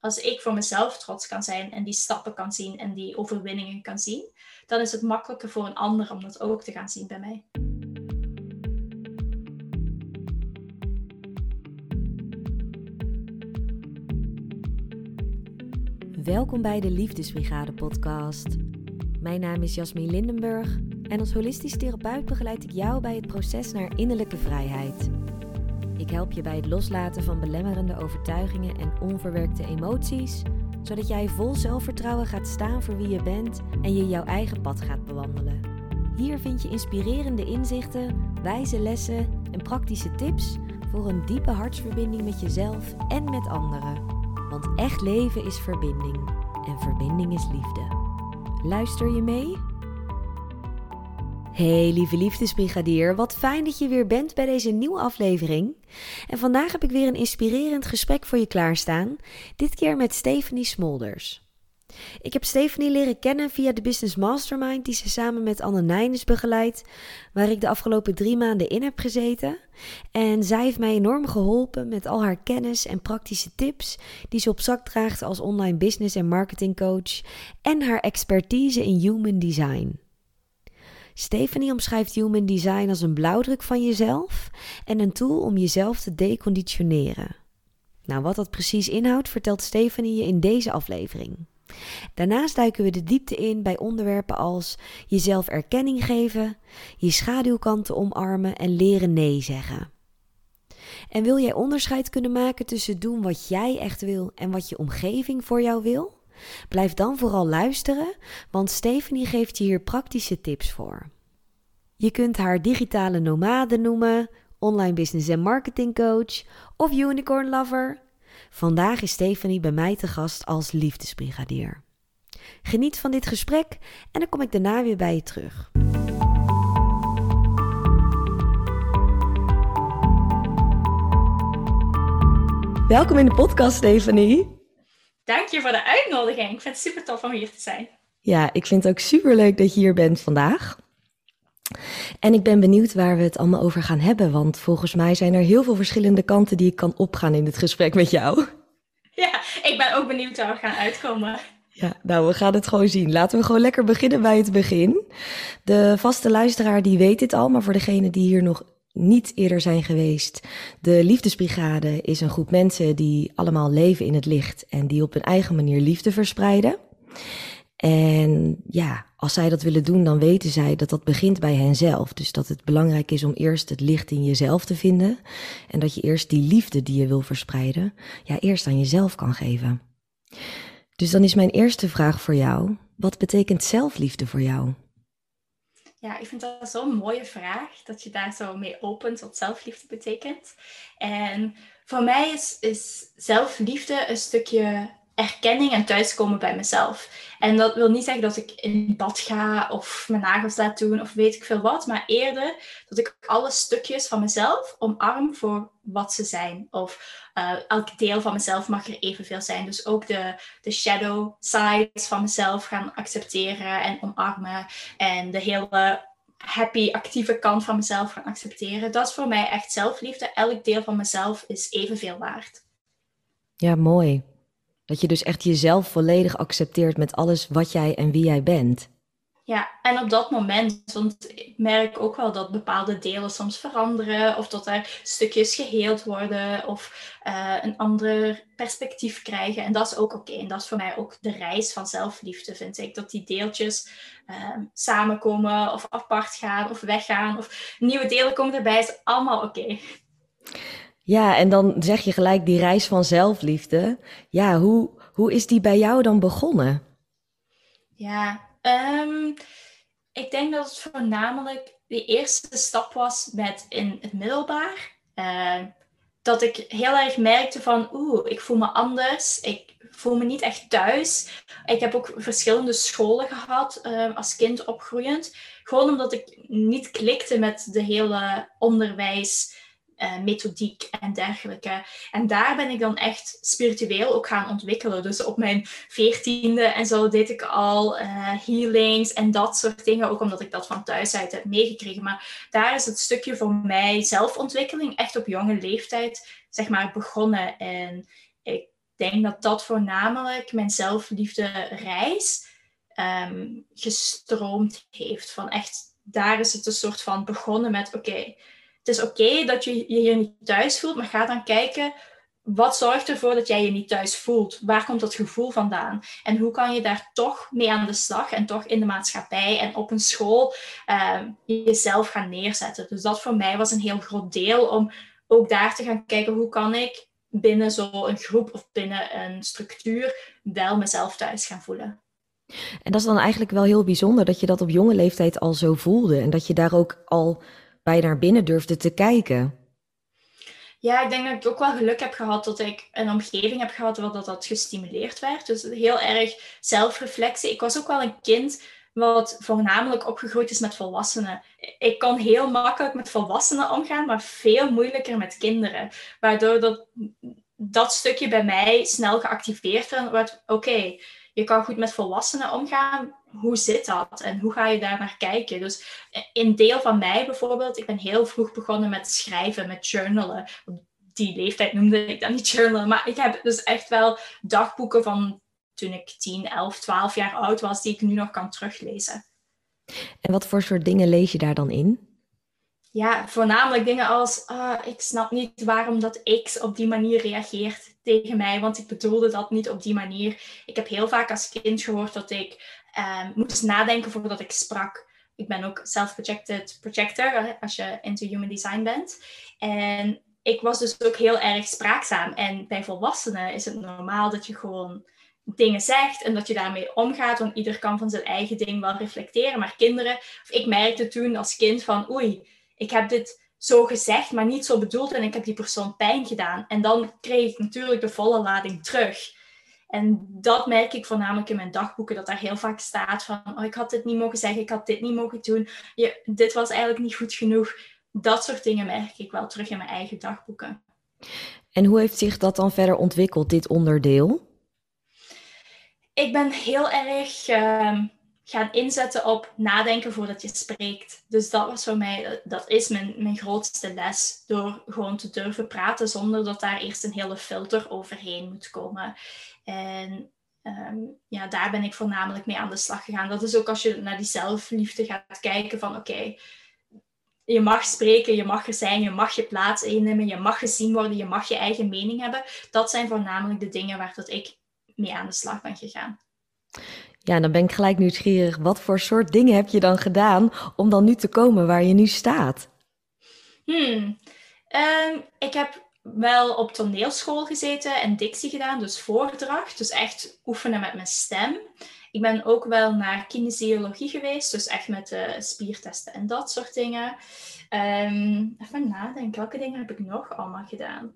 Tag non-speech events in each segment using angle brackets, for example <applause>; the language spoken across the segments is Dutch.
als ik voor mezelf trots kan zijn en die stappen kan zien en die overwinningen kan zien, dan is het makkelijker voor een ander om dat ook te gaan zien bij mij. Welkom bij de Liefdesbrigade podcast. Mijn naam is Jasmine Lindenburg en als holistisch therapeut begeleid ik jou bij het proces naar innerlijke vrijheid. Ik help je bij het loslaten van belemmerende overtuigingen en onverwerkte emoties, zodat jij vol zelfvertrouwen gaat staan voor wie je bent en je jouw eigen pad gaat bewandelen. Hier vind je inspirerende inzichten, wijze lessen en praktische tips voor een diepe hartsverbinding met jezelf en met anderen. Want echt leven is verbinding en verbinding is liefde. Luister je mee? Hey lieve liefdesbrigadier, wat fijn dat je weer bent bij deze nieuwe aflevering. En vandaag heb ik weer een inspirerend gesprek voor je klaarstaan, dit keer met Stephanie Smolders. Ik heb Stephanie leren kennen via de Business Mastermind die ze samen met Anne Nijnes begeleidt, waar ik de afgelopen drie maanden in heb gezeten. En zij heeft mij enorm geholpen met al haar kennis en praktische tips die ze op zak draagt als online business en marketing coach en haar expertise in human design. Stephanie omschrijft human design als een blauwdruk van jezelf en een tool om jezelf te deconditioneren. Nou, wat dat precies inhoudt, vertelt Stephanie je in deze aflevering. Daarnaast duiken we de diepte in bij onderwerpen als jezelf erkenning geven, je schaduwkanten omarmen en leren nee zeggen. En wil jij onderscheid kunnen maken tussen doen wat jij echt wil en wat je omgeving voor jou wil? Blijf dan vooral luisteren, want Stephanie geeft je hier praktische tips voor. Je kunt haar digitale nomade noemen, online business en marketing coach of unicorn lover. Vandaag is Stephanie bij mij te gast als liefdesbrigadier. Geniet van dit gesprek en dan kom ik daarna weer bij je terug. Welkom in de podcast, Stephanie. Dank je voor de uitnodiging. Ik vind het super tof om hier te zijn. Ja, ik vind het ook super leuk dat je hier bent vandaag. En ik ben benieuwd waar we het allemaal over gaan hebben, want volgens mij zijn er heel veel verschillende kanten die ik kan opgaan in dit gesprek met jou. Ja, ik ben ook benieuwd waar we gaan uitkomen. Ja, nou, we gaan het gewoon zien. Laten we gewoon lekker beginnen bij het begin. De vaste luisteraar die weet dit al, maar voor degene die hier nog niet eerder zijn geweest. De Liefdesbrigade is een groep mensen die allemaal leven in het licht en die op hun eigen manier liefde verspreiden. En ja, als zij dat willen doen, dan weten zij dat dat begint bij henzelf. Dus dat het belangrijk is om eerst het licht in jezelf te vinden. En dat je eerst die liefde die je wil verspreiden, ja, eerst aan jezelf kan geven. Dus dan is mijn eerste vraag voor jou: wat betekent zelfliefde voor jou? Ja, ik vind dat zo'n mooie vraag, dat je daar zo mee opent wat zelfliefde betekent. En voor mij is, is zelfliefde een stukje erkenning en thuiskomen bij mezelf. En dat wil niet zeggen dat ik in bad ga of mijn nagels laat doen of weet ik veel wat, maar eerder dat ik alle stukjes van mezelf omarm voor wat ze zijn. Of uh, elk deel van mezelf mag er evenveel zijn. Dus ook de, de shadow sides van mezelf gaan accepteren en omarmen. En de hele happy, actieve kant van mezelf gaan accepteren. Dat is voor mij echt zelfliefde. Elk deel van mezelf is evenveel waard. Ja, mooi. Dat je dus echt jezelf volledig accepteert met alles wat jij en wie jij bent. Ja, en op dat moment, want ik merk ook wel dat bepaalde delen soms veranderen, of dat er stukjes geheeld worden, of uh, een ander perspectief krijgen. En dat is ook oké. En dat is voor mij ook de reis van zelfliefde, vind ik. Dat die deeltjes uh, samenkomen, of apart gaan, of weggaan, of nieuwe delen komen erbij, is allemaal oké. Ja, en dan zeg je gelijk die reis van zelfliefde. Ja, hoe, hoe is die bij jou dan begonnen? Ja, um, ik denk dat het voornamelijk de eerste stap was met in het middelbaar. Uh, dat ik heel erg merkte van, oeh, ik voel me anders. Ik voel me niet echt thuis. Ik heb ook verschillende scholen gehad uh, als kind opgroeiend. Gewoon omdat ik niet klikte met de hele onderwijs uh, methodiek en dergelijke. En daar ben ik dan echt spiritueel ook gaan ontwikkelen. Dus op mijn veertiende en zo deed ik al uh, healings en dat soort dingen. Ook omdat ik dat van thuis uit heb meegekregen. Maar daar is het stukje voor mij zelfontwikkeling echt op jonge leeftijd zeg maar begonnen. En ik denk dat dat voornamelijk mijn zelfliefde reis um, gestroomd heeft. Van echt, daar is het een soort van begonnen met: oké, het is oké dat je je hier niet thuis voelt, maar ga dan kijken. Wat zorgt ervoor dat jij je niet thuis voelt? Waar komt dat gevoel vandaan? En hoe kan je daar toch mee aan de slag en toch in de maatschappij en op een school um, jezelf gaan neerzetten? Dus dat voor mij was een heel groot deel om ook daar te gaan kijken hoe kan ik binnen zo'n groep of binnen een structuur wel mezelf thuis gaan voelen. En dat is dan eigenlijk wel heel bijzonder dat je dat op jonge leeftijd al zo voelde en dat je daar ook al bij naar binnen durfde te kijken. Ja, ik denk dat ik ook wel geluk heb gehad dat ik een omgeving heb gehad waar dat, dat gestimuleerd werd. Dus heel erg zelfreflectie. Ik was ook wel een kind wat voornamelijk opgegroeid is met volwassenen. Ik kon heel makkelijk met volwassenen omgaan, maar veel moeilijker met kinderen. Waardoor dat, dat stukje bij mij snel geactiveerd werd. Oké, je kan goed met volwassenen omgaan. Hoe zit dat? En hoe ga je daar naar kijken? Dus in deel van mij bijvoorbeeld, ik ben heel vroeg begonnen met schrijven, met journalen. Op die leeftijd noemde ik dat niet journalen, maar ik heb dus echt wel dagboeken van toen ik 10, 11, 12 jaar oud was, die ik nu nog kan teruglezen. En wat voor soort dingen lees je daar dan in? Ja, voornamelijk dingen als, uh, ik snap niet waarom dat X op die manier reageert tegen mij, want ik bedoelde dat niet op die manier. Ik heb heel vaak als kind gehoord dat ik uh, moest nadenken voordat ik sprak. Ik ben ook self-projected projector, als je into human design bent. En ik was dus ook heel erg spraakzaam. En bij volwassenen is het normaal dat je gewoon dingen zegt en dat je daarmee omgaat, want ieder kan van zijn eigen ding wel reflecteren. Maar kinderen, of ik merkte toen als kind van, oei, ik heb dit zo gezegd, maar niet zo bedoeld en ik heb die persoon pijn gedaan. En dan kreeg ik natuurlijk de volle lading terug. En dat merk ik voornamelijk in mijn dagboeken, dat daar heel vaak staat van, oh, ik had dit niet mogen zeggen, ik had dit niet mogen doen, je, dit was eigenlijk niet goed genoeg. Dat soort dingen merk ik wel terug in mijn eigen dagboeken. En hoe heeft zich dat dan verder ontwikkeld, dit onderdeel? Ik ben heel erg uh, gaan inzetten op nadenken voordat je spreekt. Dus dat was voor mij, dat is mijn, mijn grootste les. Door gewoon te durven praten zonder dat daar eerst een hele filter overheen moet komen. En ehm, ja, daar ben ik voornamelijk mee aan de slag gegaan. Dat is ook als je naar die zelfliefde gaat kijken van oké, je mag spreken, je mag er zijn, je mag je plaats innemen, je mag gezien worden, je mag je eigen mening hebben. Dat zijn voornamelijk de dingen waar dat ik mee aan de slag ben gegaan. Ja, dan ben ik gelijk nieuwsgierig. Wat voor soort dingen heb je dan gedaan om dan nu te komen waar je nu staat? Hmm. Ehm, ik heb wel op toneelschool gezeten en dictie gedaan, dus voordracht. Dus echt oefenen met mijn stem. Ik ben ook wel naar kinesiologie geweest, dus echt met spiertesten en dat soort dingen. Um, even nadenken, welke dingen heb ik nog allemaal gedaan?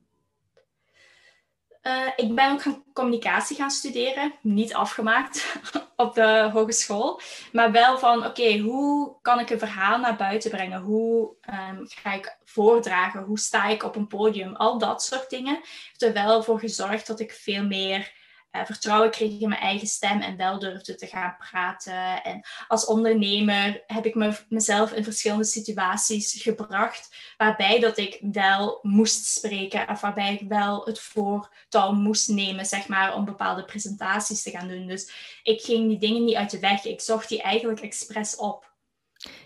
Uh, ik ben ook gaan communicatie gaan studeren, niet afgemaakt <laughs> op de hogeschool, maar wel van oké, hoe kan ik een verhaal naar buiten brengen? Hoe um, ga ik voordragen? Hoe sta ik op een podium? Al dat soort dingen. Heeft er wel voor gezorgd dat ik veel meer uh, vertrouwen kreeg in mijn eigen stem en wel durfde te gaan praten. En als ondernemer heb ik me, mezelf in verschillende situaties gebracht waarbij dat ik wel moest spreken of waarbij ik wel het voortouw moest nemen, zeg maar, om bepaalde presentaties te gaan doen. Dus ik ging die dingen niet uit de weg. Ik zocht die eigenlijk expres op.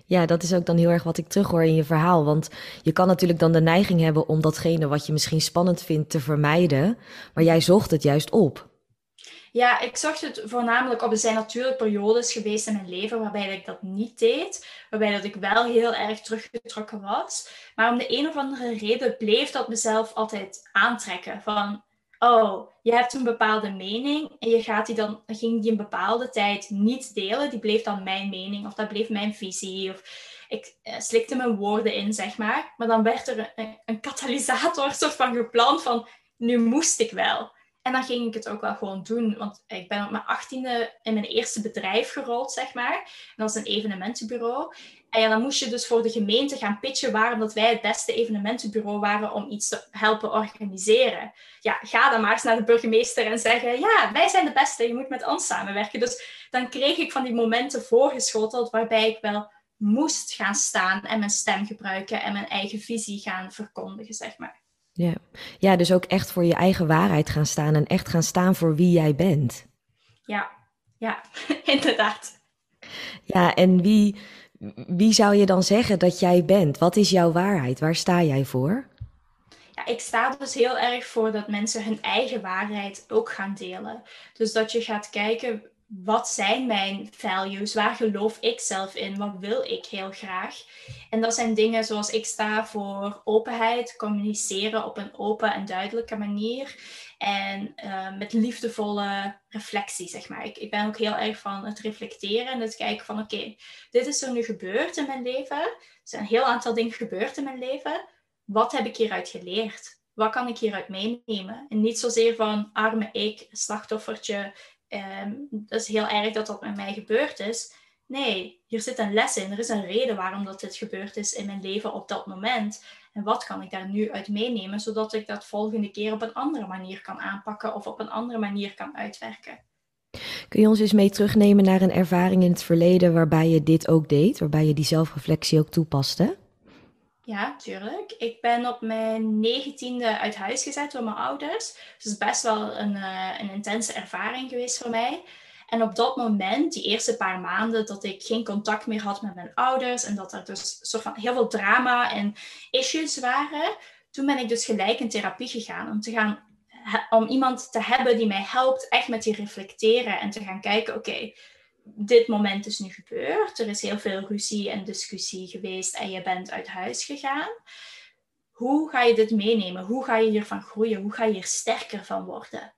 Ja, dat is ook dan heel erg wat ik terughoor in je verhaal. Want je kan natuurlijk dan de neiging hebben om datgene wat je misschien spannend vindt te vermijden. Maar jij zocht het juist op. Ja, ik zocht het voornamelijk op. Er zijn natuurlijk periodes geweest in mijn leven waarbij ik dat niet deed. Waarbij dat ik wel heel erg teruggetrokken was. Maar om de een of andere reden bleef dat mezelf altijd aantrekken. Van, oh, je hebt een bepaalde mening en je gaat die dan, ging die een bepaalde tijd niet delen. Die bleef dan mijn mening of dat bleef mijn visie. Of ik eh, slikte mijn woorden in, zeg maar. Maar dan werd er een, een katalysator soort van gepland van, nu moest ik wel. En dan ging ik het ook wel gewoon doen. Want ik ben op mijn achttiende in mijn eerste bedrijf gerold, zeg maar. Dat was een evenementenbureau. En ja, dan moest je dus voor de gemeente gaan pitchen waarom dat wij het beste evenementenbureau waren om iets te helpen organiseren. Ja, ga dan maar eens naar de burgemeester en zeggen, ja, wij zijn de beste, je moet met ons samenwerken. Dus dan kreeg ik van die momenten voorgeschoteld waarbij ik wel moest gaan staan en mijn stem gebruiken en mijn eigen visie gaan verkondigen, zeg maar. Ja. ja, dus ook echt voor je eigen waarheid gaan staan en echt gaan staan voor wie jij bent. Ja, ja, <laughs> inderdaad. Ja, en wie, wie zou je dan zeggen dat jij bent? Wat is jouw waarheid? Waar sta jij voor? Ja, ik sta dus heel erg voor dat mensen hun eigen waarheid ook gaan delen. Dus dat je gaat kijken wat zijn mijn values? Waar geloof ik zelf in? Wat wil ik heel graag? En dat zijn dingen zoals ik sta voor openheid, communiceren op een open en duidelijke manier. En uh, met liefdevolle reflectie, zeg maar. Ik, ik, ben ook heel erg van het reflecteren en het kijken van oké, dit is er nu gebeurd in mijn leven. Er zijn een heel aantal dingen gebeurd in mijn leven. Wat heb ik hieruit geleerd? Wat kan ik hieruit meenemen? En niet zozeer van arme ik, slachtoffertje, um, dat is heel erg dat dat met mij gebeurd is. Nee, hier zit een les in. Er is een reden waarom dat dit gebeurd is in mijn leven op dat moment. En wat kan ik daar nu uit meenemen, zodat ik dat volgende keer op een andere manier kan aanpakken of op een andere manier kan uitwerken. Kun je ons eens mee terugnemen naar een ervaring in het verleden waarbij je dit ook deed, waarbij je die zelfreflectie ook toepaste? Ja, tuurlijk. Ik ben op mijn negentiende uit huis gezet door mijn ouders. Dus het is best wel een, uh, een intense ervaring geweest voor mij. En op dat moment, die eerste paar maanden, dat ik geen contact meer had met mijn ouders en dat er dus soort van heel veel drama en issues waren, toen ben ik dus gelijk in therapie gegaan om te gaan om iemand te hebben die mij helpt echt met die reflecteren en te gaan kijken, oké, dit moment is nu gebeurd. Er is heel veel ruzie en discussie geweest en je bent uit huis gegaan. Hoe ga je dit meenemen? Hoe ga je hiervan groeien? Hoe ga je hier sterker van worden?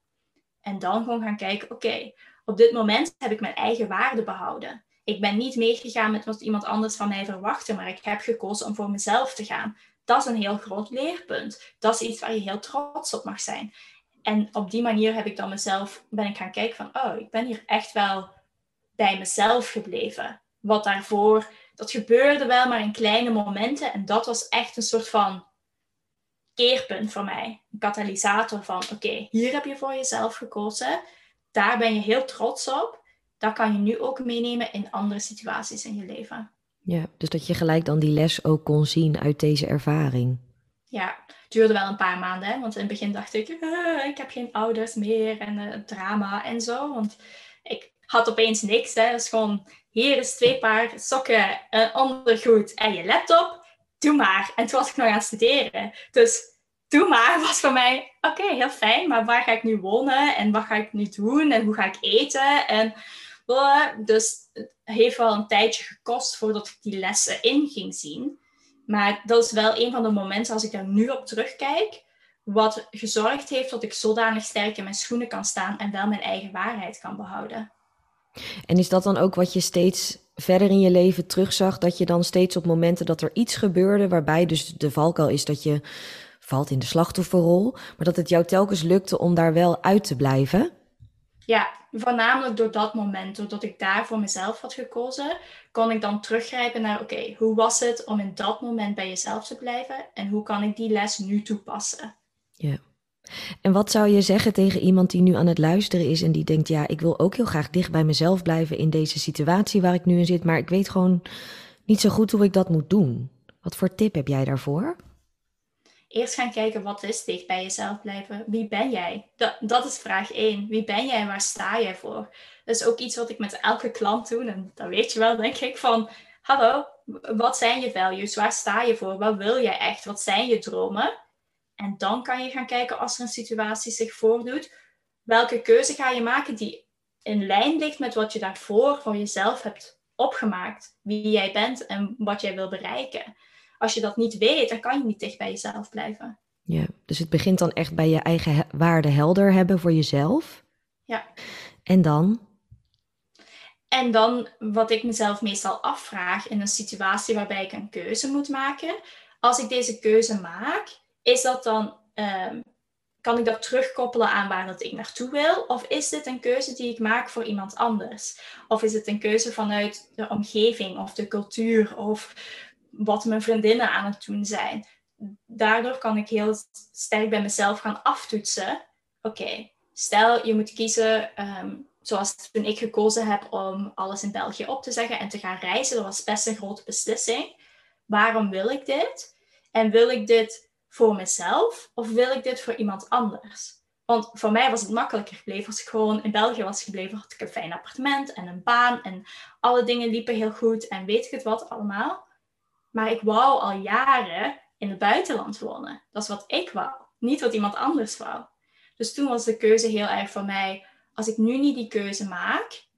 En dan gewoon gaan kijken, oké, op dit moment heb ik mijn eigen waarde behouden. Ik ben niet meegegaan met wat iemand anders van mij verwachtte, maar ik heb gekozen om voor mezelf te gaan. Dat is een heel groot leerpunt. Dat is iets waar je heel trots op mag zijn. En op die manier heb ik dan mezelf, ben ik gaan kijken van, oh, ik ben hier echt wel bij mezelf gebleven. Wat daarvoor, dat gebeurde wel maar in kleine momenten. En dat was echt een soort van keerpunt voor mij. Een katalysator van, oké, hier heb je voor jezelf gekozen. Daar ben je heel trots op. Dat kan je nu ook meenemen in andere situaties in je leven. Ja, dus dat je gelijk dan die les ook kon zien uit deze ervaring. Ja, het duurde wel een paar maanden. Hè? Want in het begin dacht ik, ah, ik heb geen ouders meer en uh, drama en zo. Want ik had opeens niks. Hè. is gewoon, hier is twee paar sokken, een ondergoed en je laptop. Doe maar. En toen was ik nog aan het studeren. Dus doe maar was voor mij, oké, heel fijn. Maar waar ga ik nu wonen? En wat ga ik nu doen? En hoe ga ik eten? En dus het heeft wel een tijdje gekost voordat ik die lessen in ging zien. Maar dat is wel een van de momenten, als ik daar nu op terugkijk, wat gezorgd heeft dat ik zodanig sterk in mijn schoenen kan staan en wel mijn eigen waarheid kan behouden. En is dat dan ook wat je steeds verder in je leven terugzag? Dat je dan steeds op momenten dat er iets gebeurde, waarbij dus de valkuil is dat je valt in de slachtofferrol, maar dat het jou telkens lukte om daar wel uit te blijven? Ja, voornamelijk door dat moment, doordat ik daar voor mezelf had gekozen, kon ik dan teruggrijpen naar, oké, hoe was het om in dat moment bij jezelf te blijven en hoe kan ik die les nu toepassen? Ja. En wat zou je zeggen tegen iemand die nu aan het luisteren is en die denkt: ja, ik wil ook heel graag dicht bij mezelf blijven in deze situatie waar ik nu in zit, maar ik weet gewoon niet zo goed hoe ik dat moet doen? Wat voor tip heb jij daarvoor? Eerst gaan kijken wat is dicht bij jezelf blijven. Wie ben jij? Dat, dat is vraag 1. Wie ben jij en waar sta jij voor? Dat is ook iets wat ik met elke klant doe. En dat weet je wel, denk ik. Van, hallo, wat zijn je values? Waar sta je voor? Wat wil jij echt? Wat zijn je dromen? En dan kan je gaan kijken als er een situatie zich voordoet, welke keuze ga je maken die in lijn ligt met wat je daarvoor voor jezelf hebt opgemaakt, wie jij bent en wat jij wil bereiken. Als je dat niet weet, dan kan je niet dicht bij jezelf blijven. Ja, dus het begint dan echt bij je eigen waarde helder hebben voor jezelf. Ja. En dan? En dan wat ik mezelf meestal afvraag in een situatie waarbij ik een keuze moet maken. Als ik deze keuze maak, is dat dan, um, kan ik dat terugkoppelen aan waar dat ik naartoe wil? Of is dit een keuze die ik maak voor iemand anders? Of is het een keuze vanuit de omgeving of de cultuur of wat mijn vriendinnen aan het doen zijn? Daardoor kan ik heel sterk bij mezelf gaan aftoetsen. Oké, stel je moet kiezen, um, zoals toen ik gekozen heb om alles in België op te zeggen en te gaan reizen. Dat was best een grote beslissing. Waarom wil ik dit? En wil ik dit voor mezelf of wil ik dit voor iemand anders? Want voor mij was het makkelijker gebleven als ik gewoon in België was gebleven. Had ik een fijn appartement en een baan en alle dingen liepen heel goed en weet ik het wat allemaal. Maar ik wou al jaren in het buitenland wonen. Dat is wat ik wou, niet wat iemand anders wou. Dus toen was de keuze heel erg voor mij, als ik nu niet die keuze maak,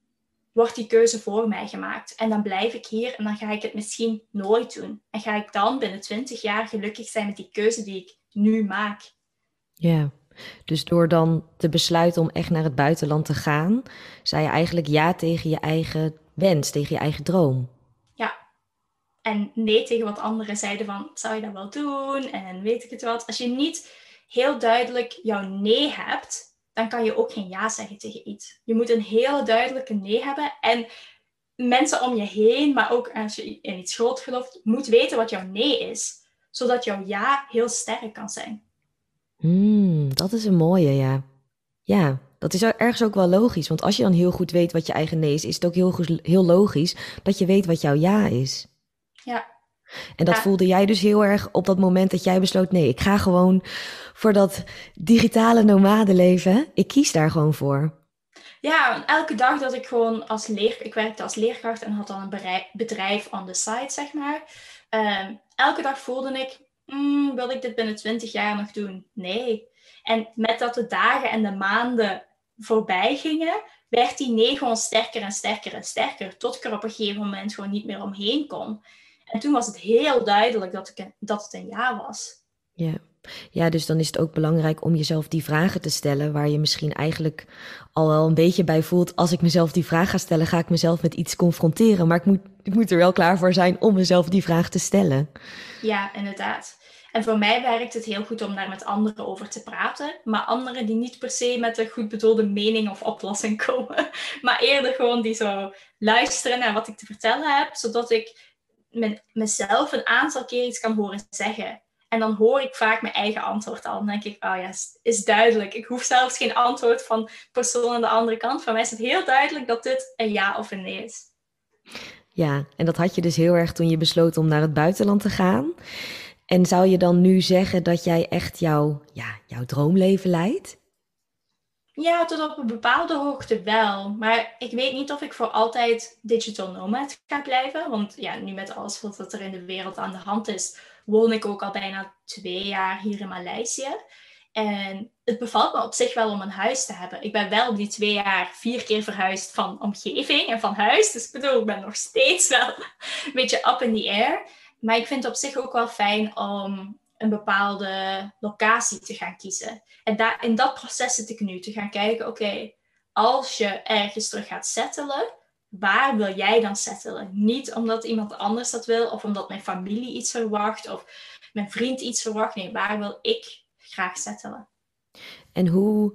wordt die keuze voor mij gemaakt. En dan blijf ik hier en dan ga ik het misschien nooit doen. En ga ik dan binnen 20 jaar gelukkig zijn met die keuze die ik nu maak. Ja, dus door dan te besluiten om echt naar het buitenland te gaan, zei je eigenlijk ja tegen je eigen wens, tegen je eigen droom. Ja. En nee tegen wat anderen zeiden van, zou je dat wel doen? En weet ik het wat. Als je niet heel duidelijk jouw nee hebt, dan kan je ook geen ja zeggen tegen iets. Je moet een hele duidelijke nee hebben. En mensen om je heen, maar ook als je in iets groot gelooft, moet weten wat jouw nee is. Zodat jouw ja heel sterk kan zijn. Hmm, dat is een mooie, ja. Ja, dat is ergens ook wel logisch. Want als je dan heel goed weet wat je eigen nee is, is het ook heel, heel logisch dat je weet wat jouw ja is. Ja. En dat voelde jij dus heel erg op dat moment dat jij besloot: nee, ik ga gewoon voor dat digitale nomadenleven. Ik kies daar gewoon voor. Ja, elke dag dat ik gewoon als leer... Ik werkte als leerkracht en had dan een bedrijf on the side, zeg maar. Ehm, elke dag voelde ik, mm, wil ik dit binnen 20 jaar nog doen? Nee. En met dat de dagen en de maanden voorbij gingen, werd die nee gewoon sterker en sterker en sterker. Tot ik er op een gegeven moment gewoon niet meer omheen kon. En toen was het heel duidelijk dat, ik, dat het een ja was. Ja. Ja, dus dan is het ook belangrijk om jezelf die vragen te stellen, waar je misschien eigenlijk al wel een beetje bij voelt. Als ik mezelf die vraag ga stellen, ga ik mezelf met iets confronteren. Maar ik moet, ik moet er wel klaar voor zijn om mezelf die vraag te stellen. Ja, inderdaad. En voor mij werkt het heel goed om daar met anderen over te praten. Maar anderen die niet per se met een goed bedoelde mening of oplossing komen. <laughs> Maar eerder gewoon die zo luisteren naar wat ik te vertellen heb. Zodat ik mezelf een aantal keer iets kan horen zeggen. En dan hoor ik vaak mijn eigen antwoord al. Dan denk ik, oh ja, is duidelijk. Ik hoef zelfs geen antwoord van persoon aan de andere kant. Voor mij is het heel duidelijk dat dit een ja of een nee is. Ja, en dat had je dus heel erg toen je besloot om naar het buitenland te gaan. En zou je dan nu zeggen dat jij echt jouw, ja, jouw droomleven leidt? Ja, tot op een bepaalde hoogte wel. Maar ik weet niet of ik voor altijd digital nomad ga blijven. Want ja, nu met alles wat er in de wereld aan de hand is, woon ik ook al bijna twee jaar hier in Maleisië. En het bevalt me op zich wel om een huis te hebben. Ik ben wel die twee jaar vier keer verhuisd van omgeving en van huis. Dus ik bedoel, ik ben nog steeds wel <laughs> een beetje up in the air. Maar ik vind het op zich ook wel fijn om een bepaalde locatie te gaan kiezen. En daar, in dat proces zit ik nu te gaan kijken, oké, als je ergens terug gaat settelen, waar wil jij dan settelen? Niet omdat iemand anders dat wil, of omdat mijn familie iets verwacht, of mijn vriend iets verwacht. Nee, waar wil ik graag settelen? En hoe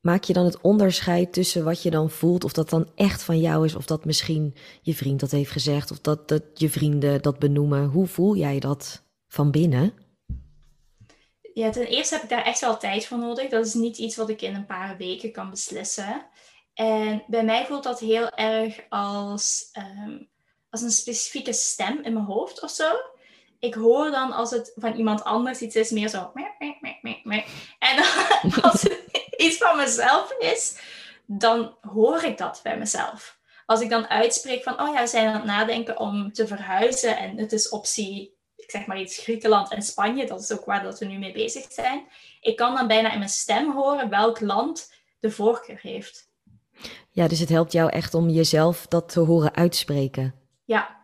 maak je dan het onderscheid tussen wat je dan voelt, of dat dan echt van jou is, of dat misschien je vriend dat heeft gezegd, of dat, dat je vrienden dat benoemen? Hoe voel jij dat van binnen? Ja, ten eerste heb ik daar echt wel tijd voor nodig. Dat is niet iets wat ik in een paar weken kan beslissen. En bij mij voelt dat heel erg als, ehm, als een specifieke stem in mijn hoofd of zo. Ik hoor dan als het van iemand anders iets is, meer zo. En <laughs> als het iets van mezelf is, dan hoor ik dat bij mezelf. Als ik dan uitspreek van, oh ja, we zijn aan het nadenken om te verhuizen en het is optie, ik zeg maar iets, Griekenland en Spanje, dat is ook waar dat we nu mee bezig zijn. Ik kan dan bijna in mijn stem horen welk land de voorkeur heeft. Ja, dus het helpt jou echt om jezelf dat te horen uitspreken. Ja,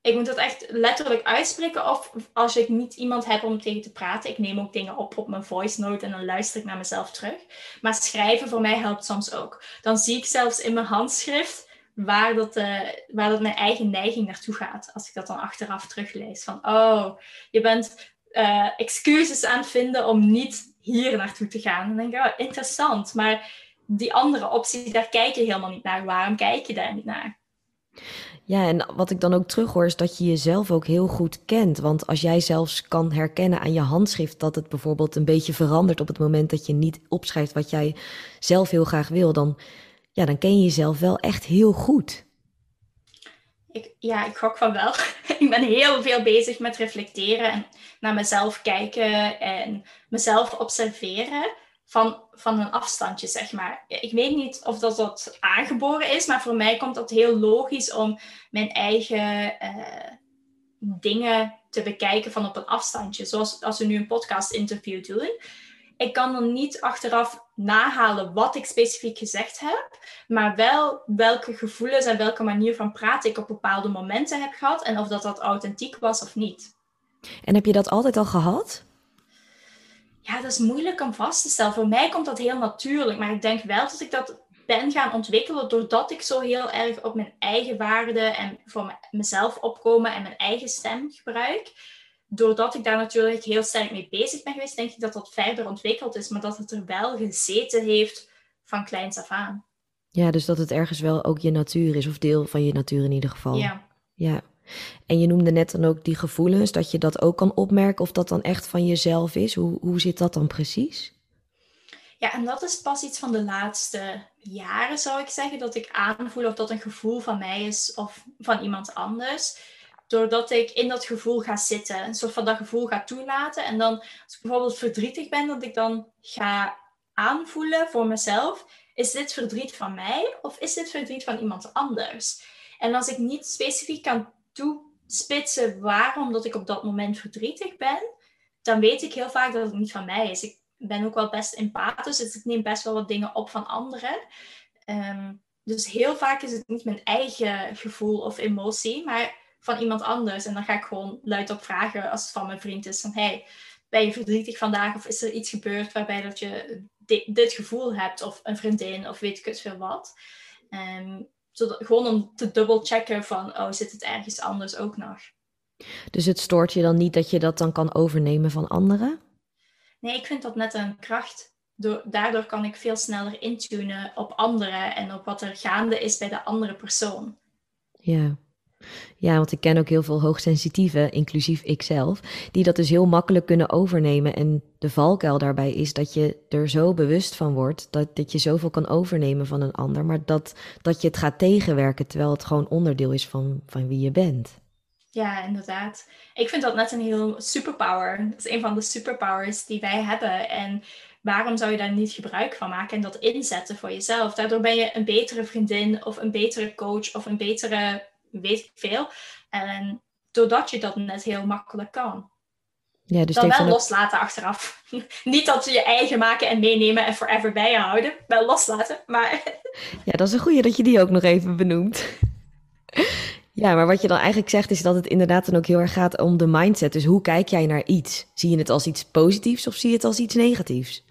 ik moet dat echt letterlijk uitspreken. Of als ik niet iemand heb om tegen te praten, ik neem ook dingen op op mijn voice note en dan luister ik naar mezelf terug. Maar schrijven voor mij helpt soms ook. Dan zie ik zelfs in mijn handschrift waar dat, uh, waar dat mijn eigen neiging naartoe gaat. Als ik dat dan achteraf teruglees. Van, oh, je bent uh, excuses aan het vinden om niet hier naartoe te gaan. Dan denk ik, oh, interessant. Maar die andere optie, daar kijk je helemaal niet naar. Waarom kijk je daar niet naar? Ja, en wat ik dan ook terughoor is dat je jezelf ook heel goed kent. Want als jij zelfs kan herkennen aan je handschrift dat het bijvoorbeeld een beetje verandert op het moment dat je niet opschrijft wat jij zelf heel graag wil, dan, ja, dan ken je jezelf wel echt heel goed. Ik, ja, ik gok van wel. <laughs> ik ben heel veel bezig met reflecteren en naar mezelf kijken en mezelf observeren van, van een afstandje, zeg maar. Ik weet niet of dat, dat aangeboren is, maar voor mij komt dat heel logisch om mijn eigen uh, dingen te bekijken van op een afstandje. Zoals als we nu een podcast-interview doen. Ik kan dan niet achteraf nahalen wat ik specifiek gezegd heb, maar wel welke gevoelens en welke manier van praten ik op bepaalde momenten heb gehad en of dat dat authentiek was of niet. En heb je dat altijd al gehad? Ja, dat is moeilijk om vast te stellen. Voor mij komt dat heel natuurlijk, maar ik denk wel dat ik dat ben gaan ontwikkelen doordat ik zo heel erg op mijn eigen waarden en voor mezelf opkomen en mijn eigen stem gebruik. Doordat ik daar natuurlijk heel sterk mee bezig ben geweest, denk ik dat dat verder ontwikkeld is, maar dat het er wel gezeten heeft van kleins af aan. Ja, dus dat het ergens wel ook je natuur is, of deel van je natuur in ieder geval. Ja. Ja. En je noemde net dan ook die gevoelens, dat je dat ook kan opmerken of dat dan echt van jezelf is. Hoe, hoe zit dat dan precies? Ja, en dat is pas iets van de laatste jaren, zou ik zeggen, dat ik aanvoel of dat een gevoel van mij is of van iemand anders. Doordat ik in dat gevoel ga zitten, een soort van dat gevoel ga toelaten. En dan, als ik bijvoorbeeld verdrietig ben, dat ik dan ga aanvoelen voor mezelf: is dit verdriet van mij of is dit verdriet van iemand anders? En als ik niet specifiek kan toespitsen waarom dat ik op dat moment verdrietig ben, dan weet ik heel vaak dat het niet van mij is. Ik ben ook wel best empathisch, dus ik neem best wel wat dingen op van anderen. Ehm, dus heel vaak is het niet mijn eigen gevoel of emotie, maar van iemand anders. En dan ga ik gewoon luidop vragen als het van mijn vriend is: van hey, ben je verdrietig vandaag? Of is er iets gebeurd waarbij dat je dit, gevoel hebt? Of een vriendin, of weet ik het veel wat. Um, zodat, gewoon om te dubbelchecken van, oh, zit het ergens anders ook nog? Dus het stoort je dan niet dat je dat dan kan overnemen van anderen? Nee, ik vind dat net een kracht. daardoor kan ik veel sneller intunen op anderen en op wat er gaande is bij de andere persoon. Ja. Ja, want ik ken ook heel veel hoogsensitieven, inclusief ikzelf, die dat dus heel makkelijk kunnen overnemen. En de valkuil daarbij is dat je er zo bewust van wordt dat, dat je zoveel kan overnemen van een ander, maar dat, dat je het gaat tegenwerken terwijl het gewoon onderdeel is van, van wie je bent. Ja, inderdaad. Ik vind dat net een heel superpower. Dat is een van de superpowers die wij hebben. En waarom zou je daar niet gebruik van maken en dat inzetten voor jezelf? Daardoor ben je een betere vriendin of een betere coach of een betere weet ik veel. En doordat je dat net heel makkelijk kan. Ja, dus dan wel loslaten achteraf. <laughs> Niet dat ze je eigen maken en meenemen en forever bij je houden. Wel loslaten, maar... <laughs> Ja, dat is een goeie dat je die ook nog even benoemt. <laughs> Ja, maar wat je dan eigenlijk zegt is dat het inderdaad dan ook heel erg gaat om de mindset. Dus hoe kijk jij naar iets? Zie je het als iets positiefs of zie je het als iets negatiefs?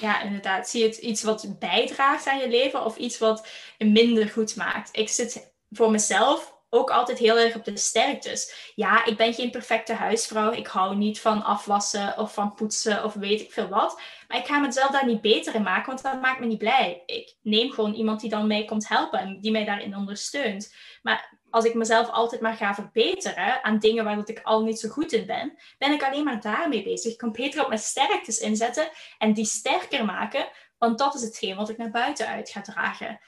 Ja, inderdaad. Zie je het iets wat bijdraagt aan je leven of iets wat minder goed maakt? Ik zit voor mezelf ook altijd heel erg op de sterktes. Ja, ik ben geen perfecte huisvrouw. Ik hou niet van afwassen of van poetsen of weet ik veel wat. Maar ik ga mezelf daar niet beter in maken, want dat maakt me niet blij. Ik neem gewoon iemand die dan mij komt helpen en die mij daarin ondersteunt. Maar als ik mezelf altijd maar ga verbeteren aan dingen waar dat ik al niet zo goed in ben, ben ik alleen maar daarmee bezig. Ik kan beter op mijn sterktes inzetten en die sterker maken, want dat is hetgeen wat ik naar buiten uit ga dragen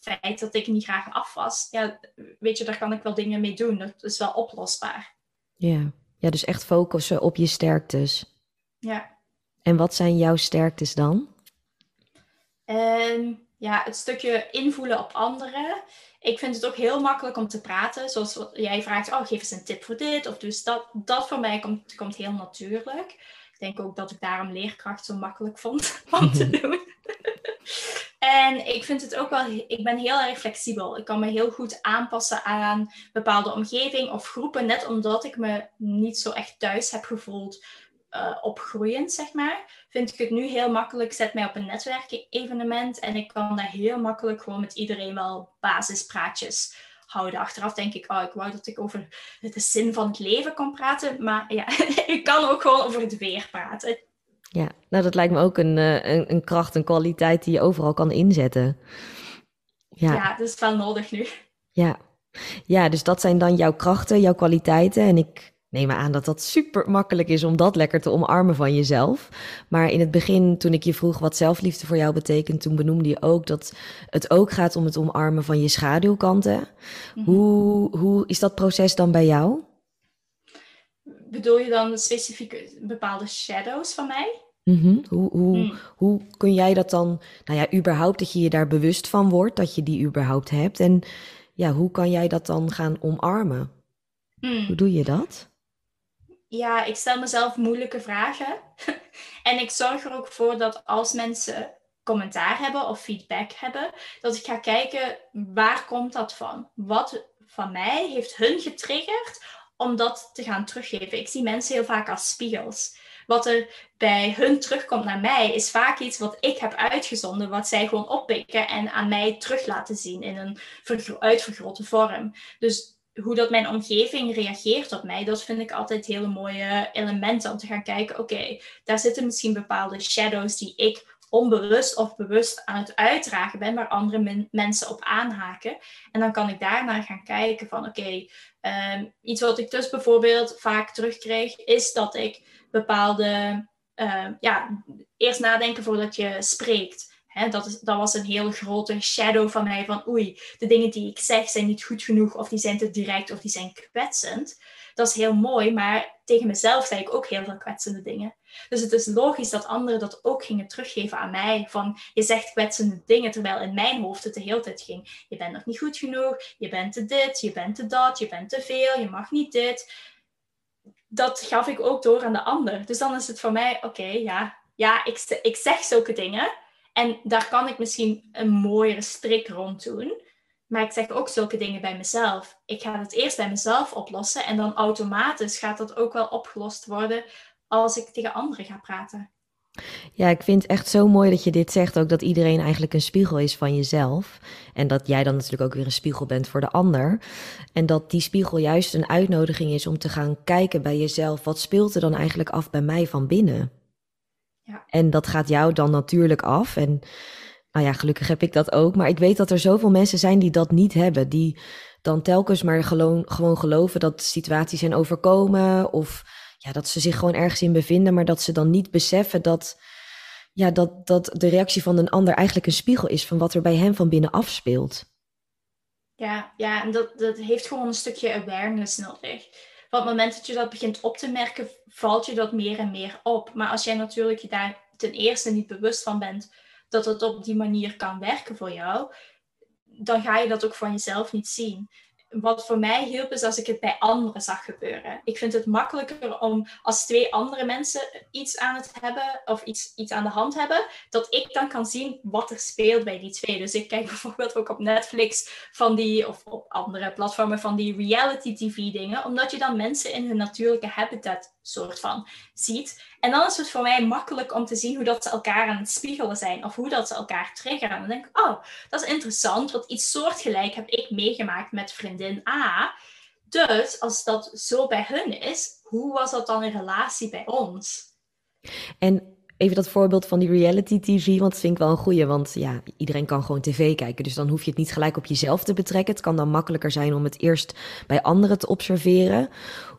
feit dat ik niet graag afwas, ja, weet je, daar kan ik wel dingen mee doen. Dat is wel oplosbaar. Ja, ja dus echt focussen op je sterktes. Ja. En wat zijn jouw sterktes dan? Um, ja, het stukje invoelen op anderen. Ik vind het ook heel makkelijk om te praten. Zoals jij vraagt, oh, geef eens een tip voor dit. Of dus dat, dat voor mij komt, komt heel natuurlijk. Ik denk ook dat ik daarom leerkracht zo makkelijk vond <laughs> om te <laughs> doen. En ik vind het ook wel, ik ben heel erg flexibel. Ik kan me heel goed aanpassen aan bepaalde omgeving of groepen, net omdat ik me niet zo echt thuis heb gevoeld uh, opgroeiend, zeg maar. Vind ik het nu heel makkelijk, zet mij op een netwerkevenement en ik kan daar heel makkelijk gewoon met iedereen wel basispraatjes houden. Achteraf denk ik, oh, ik wou dat ik over de zin van het leven kon praten, maar ja, <laughs> ik kan ook gewoon over het weer praten. Ja, nou dat lijkt me ook een, eh, een, een kracht, een kwaliteit die je overal kan inzetten. Ja. ja, dat is wel nodig nu. Ja. ja, dus dat zijn dan jouw krachten, jouw kwaliteiten. En ik neem aan dat dat super makkelijk is om dat lekker te omarmen van jezelf. Maar in het begin, toen ik je vroeg wat zelfliefde voor jou betekent, toen benoemde je ook dat het ook gaat om het omarmen van je schaduwkanten. Mhm. hoe, hoe is dat proces dan bij jou? Bedoel je dan specifieke bepaalde shadows van mij? Mhm. Hoe, hoe, mm. hoe kun jij dat dan, nou ja, überhaupt dat je je daar bewust van wordt, dat je die überhaupt hebt? En ja, hoe kan jij dat dan gaan omarmen? Mm. Hoe doe je dat? Ja, ik stel mezelf moeilijke vragen. <laughs> en ik zorg er ook voor dat als mensen commentaar hebben of feedback hebben, dat ik ga kijken waar komt dat van? Wat van mij heeft hun getriggerd om dat te gaan teruggeven? Ik zie mensen heel vaak als spiegels wat er bij hun terugkomt naar mij, is vaak iets wat ik heb uitgezonden, wat zij gewoon oppikken en aan mij terug laten zien in een uitvergrote vorm. Dus hoe dat mijn omgeving reageert op mij, dat vind ik altijd hele mooie elementen om te gaan kijken. Oké, daar zitten misschien bepaalde shadows die ik onbewust of bewust aan het uitdragen ben, waar andere mensen op aanhaken. En dan kan ik daarnaar gaan kijken van oké, ehm, iets wat ik dus bijvoorbeeld vaak terugkrijg, is dat ik bepaalde, uh, ja, eerst nadenken voordat je spreekt. Dat, is, dat was een hele grote shadow van mij van oei, de dingen die ik zeg zijn niet goed genoeg of die zijn te direct of die zijn kwetsend. Dat is heel mooi, maar tegen mezelf zei ik ook heel veel kwetsende dingen. Dus het is logisch dat anderen dat ook gingen teruggeven aan mij. Van je zegt kwetsende dingen, terwijl in mijn hoofd het de hele tijd ging. Je bent nog niet goed genoeg, je bent te dit, je bent te dat, je bent te veel, je mag niet dit dat gaf ik ook door aan de ander. Dus dan is het voor mij, oké, ja, ja ik, ik zeg zulke dingen. En daar kan ik misschien een mooiere strik rond doen. Maar ik zeg ook zulke dingen bij mezelf. Ik ga het eerst bij mezelf oplossen. En dan automatisch gaat dat ook wel opgelost worden als ik tegen anderen ga praten. Ja, ik vind het echt zo mooi dat je dit zegt. Ook dat iedereen eigenlijk een spiegel is van jezelf. En dat jij dan natuurlijk ook weer een spiegel bent voor de ander. En dat die spiegel juist een uitnodiging is om te gaan kijken bij jezelf. Wat speelt er dan eigenlijk af bij mij van binnen? Ja. En dat gaat jou dan natuurlijk af. En nou ja, gelukkig heb ik dat ook. Maar ik weet dat er zoveel mensen zijn die dat niet hebben. Die dan telkens maar gewoon, gewoon geloven dat situaties zijn overkomen. Of ja, dat ze zich gewoon ergens in bevinden, maar dat ze dan niet beseffen dat, ja, dat, dat de reactie van een ander eigenlijk een spiegel is van wat er bij hem van binnen afspeelt. Ja, ja en dat, dat heeft gewoon een stukje awareness nodig. Van het moment dat je dat begint op te merken, valt je dat meer en meer op. Maar als jij natuurlijk je daar ten eerste niet bewust van bent dat het op die manier kan werken voor jou, dan ga je dat ook van jezelf niet zien wat voor mij hielp is als ik het bij anderen zag gebeuren. Ik vind het makkelijker om als twee andere mensen iets aan het hebben of iets, iets aan de hand hebben, dat ik dan kan zien wat er speelt bij die twee. Dus ik kijk <laughs> bijvoorbeeld ook op Netflix van die, of op andere platformen van die reality TV dingen, omdat je dan mensen in hun natuurlijke habitat soort van ziet. En dan is het voor mij makkelijk om te zien hoe dat ze elkaar aan het spiegelen zijn of hoe dat ze elkaar triggeren. En dan denk ik, oh, dat is interessant, want iets soortgelijk heb ik meegemaakt met vriendin A. Dus als dat zo bij hun is, hoe was dat dan in relatie bij ons? En even dat voorbeeld van die reality TV, want dat vind ik wel een goeie. Want ja, iedereen kan gewoon tv kijken. Dus dan hoef je het niet gelijk op jezelf te betrekken. Het kan dan makkelijker zijn om het eerst bij anderen te observeren.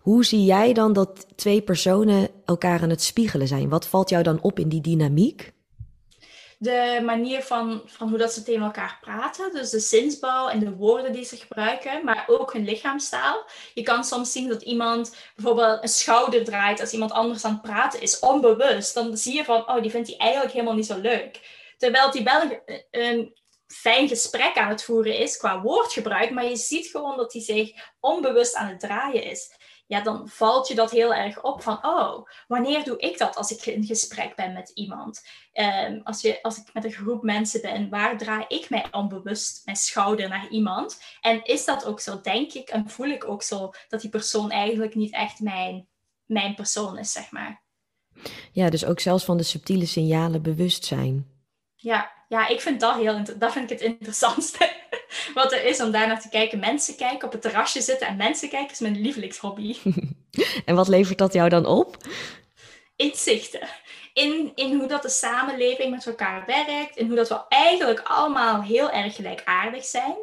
Hoe zie jij dan dat twee personen elkaar aan het spiegelen zijn? Wat valt jou dan op in die dynamiek? De manier van, van hoe dat ze tegen elkaar praten. Dus de zinsbouw en de woorden die ze gebruiken, maar ook hun lichaamstaal. Je kan soms zien dat iemand bijvoorbeeld een schouder draait als iemand anders aan het praten is, onbewust. Dan zie je van, oh, die vindt hij eigenlijk helemaal niet zo leuk. Terwijl die wel een, een fijn gesprek aan het voeren is qua woordgebruik, maar je ziet gewoon dat hij zich onbewust aan het draaien is ja, dan valt je dat heel erg op van, oh, wanneer doe ik dat als ik in gesprek ben met iemand? Um, als, je, als ik met een groep mensen ben, waar draai ik mij onbewust mijn schouder naar iemand? En is dat ook zo, denk ik en voel ik ook zo, dat die persoon eigenlijk niet echt mijn, mijn persoon is, zeg maar. Ja, dus ook zelfs van de subtiele signalen bewust zijn. Ja, ja ik vind dat heel dat vind ik het interessantste <laughs> wat er is om daar naar te kijken. Mensen kijken, op het terrasje zitten en mensen kijken is mijn lievelingshobby. <laughs> en wat levert dat jou dan op? Inzichten. In, in hoe dat de samenleving met elkaar werkt. In hoe dat we eigenlijk allemaal heel erg gelijkaardig zijn.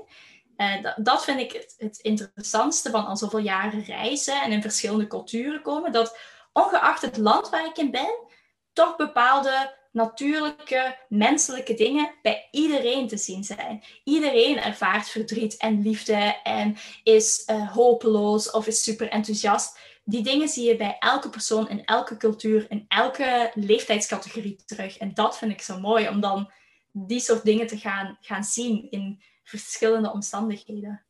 Uh, dat, dat, vind ik het, het, interessantste van al zoveel jaren reizen en in verschillende culturen komen. Dat ongeacht het land waar ik in ben, toch bepaalde natuurlijke, menselijke dingen bij iedereen te zien zijn. Iedereen ervaart verdriet en liefde en is uh, hopeloos of is super enthousiast. Die dingen zie je bij elke persoon in elke cultuur, in elke leeftijdscategorie terug. En dat vind ik zo mooi, om dan die soort dingen te gaan, gaan zien in verschillende omstandigheden.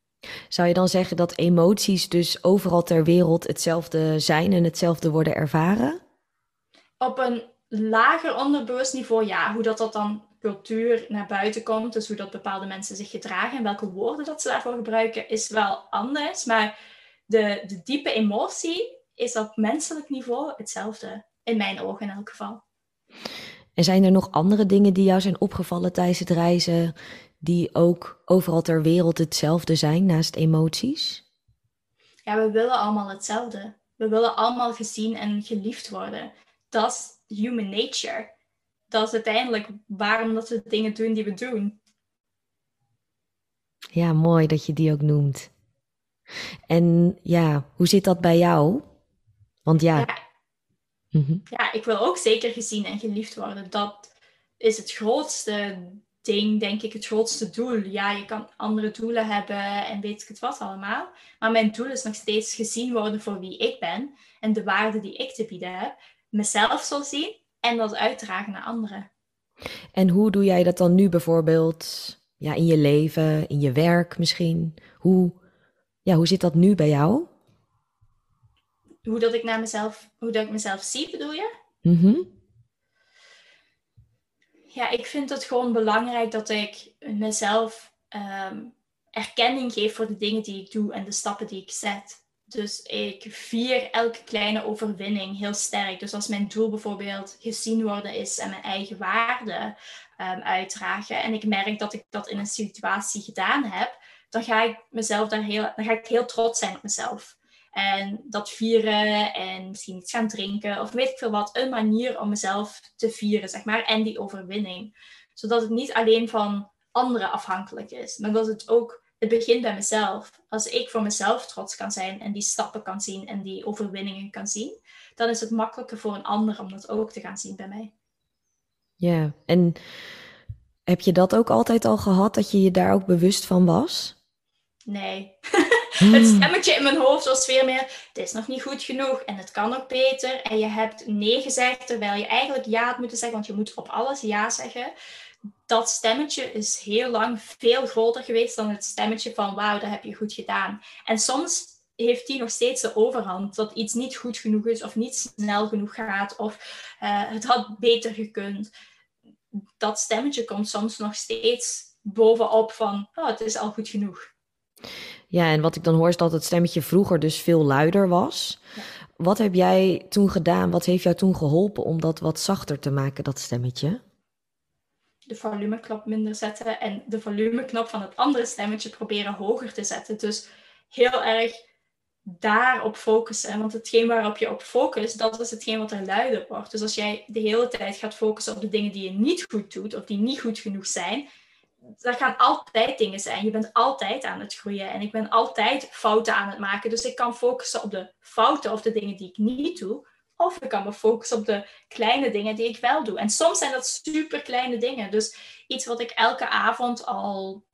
Zou je dan zeggen dat emoties dus overal ter wereld hetzelfde zijn en hetzelfde worden ervaren? Op een lager onderbewust niveau, ja, hoe dat, dat dan cultuur naar buiten komt, dus hoe dat bepaalde mensen zich gedragen en welke woorden dat ze daarvoor gebruiken, is wel anders. Maar de, de diepe emotie is op menselijk niveau hetzelfde, in mijn ogen in elk geval. En zijn er nog andere dingen die jou zijn opgevallen tijdens het reizen, die ook overal ter wereld hetzelfde zijn naast emoties? Ja, we willen allemaal hetzelfde. We willen allemaal gezien en geliefd worden. Dat is human nature. Dat is uiteindelijk waarom dat we dingen doen die we doen. Ja, mooi dat je die ook noemt. En ja, hoe zit dat bij jou? Want ja. Ja, mhm. ja ik wil ook zeker gezien en geliefd worden. Dat is het grootste ding, denk ik, het grootste doel. Ja, je kan andere doelen hebben en weet ik het wat allemaal. Maar mijn doel is nog steeds gezien worden voor wie ik ben en de waarde die ik te bieden heb. Mezelf zal zien en dat uitdragen naar anderen. En hoe doe jij dat dan nu bijvoorbeeld ja, in je leven, in je werk misschien? Hoe, ja, hoe zit dat nu bij jou? Hoe dat ik naar mezelf, hoe dat ik mezelf zie, bedoel je? Mm ja, ik vind het gewoon belangrijk dat ik mezelf ehm, erkenning geef voor de dingen die ik doe en de stappen die ik zet. Dus ik vier elke kleine overwinning heel sterk. Dus als mijn doel bijvoorbeeld gezien worden is en mijn eigen waarde um, uitdragen. En ik merk dat ik dat in een situatie gedaan heb, dan ga ik mezelf daar heel, dan ga ik heel trots zijn op mezelf. En dat vieren en misschien iets gaan drinken of weet ik veel wat. Een manier om mezelf te vieren, zeg maar. En die overwinning. Zodat het niet alleen van anderen afhankelijk is. Maar dat het ook, het begint bij mezelf. Als ik voor mezelf trots kan zijn en die stappen kan zien en die overwinningen kan zien. Dan is het makkelijker voor een ander om dat ook te gaan zien bij mij. Ja, en heb je dat ook altijd al gehad, dat je je daar ook bewust van was? Nee. <laughs> Het hmm. stemmetje in mijn hoofd was weer meer, het is nog niet goed genoeg en het kan nog beter. En je hebt nee gezegd, terwijl je eigenlijk ja had moeten zeggen, want je moet op alles ja zeggen. Dat stemmetje is heel lang veel groter geweest dan het stemmetje van, wauw, dat heb je goed gedaan. En soms heeft die nog steeds de overhand. Dat iets niet goed genoeg is of niet snel genoeg gaat of uh, het had beter gekund. Dat stemmetje komt soms nog steeds bovenop van, oh, het is al goed genoeg. Ja, en wat ik dan hoor is dat het stemmetje vroeger dus veel luider was. Wat heb jij toen gedaan? Wat heeft jou toen geholpen om dat wat zachter te maken, dat stemmetje? De volumeknop minder zetten en de volumeknop van het andere stemmetje proberen hoger te zetten. Dus heel erg daarop focussen. Want hetgeen waarop je op focust, dat is hetgeen wat er luider wordt. Dus als jij de hele tijd gaat focussen op de dingen die je niet goed doet of die niet goed genoeg zijn, er gaan altijd dingen zijn. Je bent altijd aan het groeien en ik ben altijd fouten aan het maken. Dus ik kan focussen op de fouten of de dingen die ik niet doe. Of ik kan me focussen op de kleine dingen die ik wel doe. En soms zijn dat super kleine dingen. Dus iets wat ik elke avond al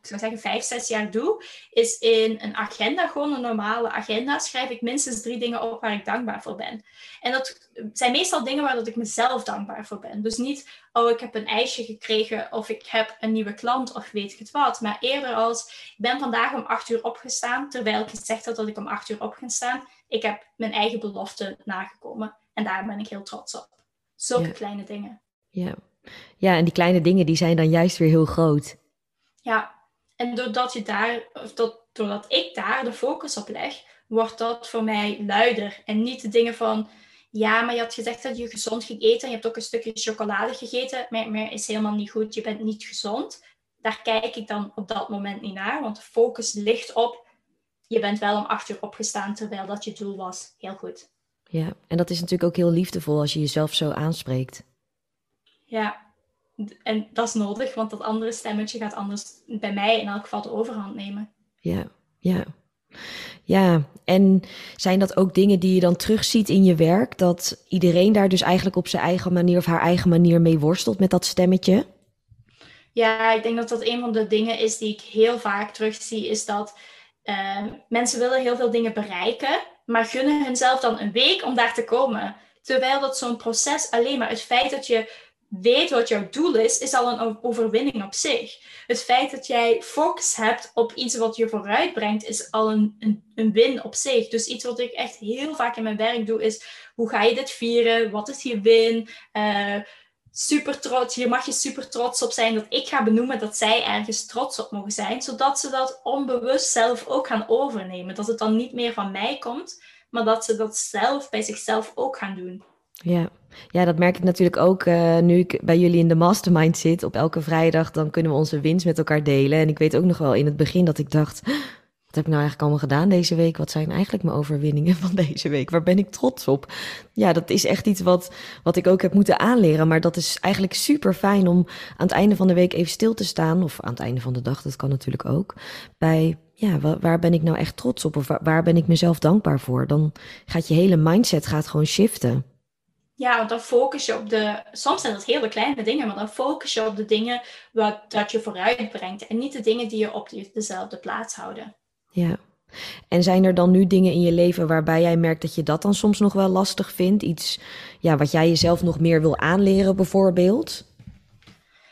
ik zou zeggen vijf, zes jaar doe, is in een agenda, gewoon een normale agenda, schrijf ik minstens drie dingen op waar ik dankbaar voor ben. En dat zijn meestal dingen waar dat ik mezelf dankbaar voor ben. Dus niet, oh, ik heb een ijsje gekregen of ik heb een nieuwe klant of weet ik het wat. Maar eerder als, ik ben vandaag om acht uur opgestaan, terwijl ik gezegd had dat ik om acht uur op ga staan. Ik heb mijn eigen belofte nagekomen en daar ben ik heel trots op. Zulke kleine dingen. Ja. ja, en die kleine dingen die zijn dan juist weer heel groot. Ja, en doordat, je daar, of dat, doordat ik daar de focus op leg, wordt dat voor mij luider. En niet de dingen van, ja, maar je had gezegd dat je gezond ging eten. En je hebt ook een stukje chocolade gegeten. Maar, maar is helemaal niet goed. Je bent niet gezond. Daar kijk ik dan op dat moment niet naar. Want de focus ligt op, je bent wel om acht uur opgestaan terwijl dat je doel was. Heel goed. Ja, en dat is natuurlijk ook heel liefdevol als je jezelf zo aanspreekt. Ja, En dat is nodig, want dat andere stemmetje gaat anders bij mij in elk geval de overhand nemen. Ja, ja. Ja, en zijn dat ook dingen die je dan terugziet in je werk? Dat iedereen daar dus eigenlijk op zijn eigen manier of haar eigen manier mee worstelt met dat stemmetje? Ja, ik denk dat dat een van de dingen is die ik heel vaak terugzie, is dat uh, mensen willen heel veel dingen bereiken, maar gunnen hunzelf dan een week om daar te komen. Terwijl dat zo'n proces alleen maar het feit dat je weet wat jouw doel is, is al een overwinning op zich. Het feit dat jij focus hebt op iets wat je vooruit brengt, is al een, een, een win op zich. Dus iets wat ik echt heel vaak in mijn werk doe, is hoe ga je dit vieren? Wat is je win? Uh, super trots. Hier mag je super trots op zijn dat ik ga benoemen dat zij ergens trots op mogen zijn, zodat ze dat onbewust zelf ook gaan overnemen. Dat het dan niet meer van mij komt, maar dat ze dat zelf bij zichzelf ook gaan doen. Ja, ja dat merk ik natuurlijk ook uh, nu ik bij jullie in de mastermind zit. Op elke vrijdag dan kunnen we onze winst met elkaar delen. En ik weet ook nog wel in het begin dat ik dacht, heb ik nou eigenlijk allemaal gedaan deze week? Wat zijn eigenlijk mijn overwinningen van deze week? Waar ben ik trots op? Ja, dat is echt iets wat, wat ik ook heb moeten aanleren. Maar dat is eigenlijk super fijn om aan het einde van de week even stil te staan. Of aan het einde van de dag, dat kan natuurlijk ook. Bij, ja, waar, ben ik nou echt trots op? Of waar, waar ben ik mezelf dankbaar voor? Dan gaat je hele mindset gaat gewoon shiften. Ja, want dan focus je op de. Soms zijn dat hele kleine dingen, maar dan focus je op de dingen wat dat je vooruit brengt. En niet de dingen die je op dezelfde plaats houden. Ja. En zijn er dan nu dingen in je leven waarbij jij merkt dat je dat dan soms nog wel lastig vindt? Iets ja, wat jij jezelf nog meer wil aanleren, bijvoorbeeld?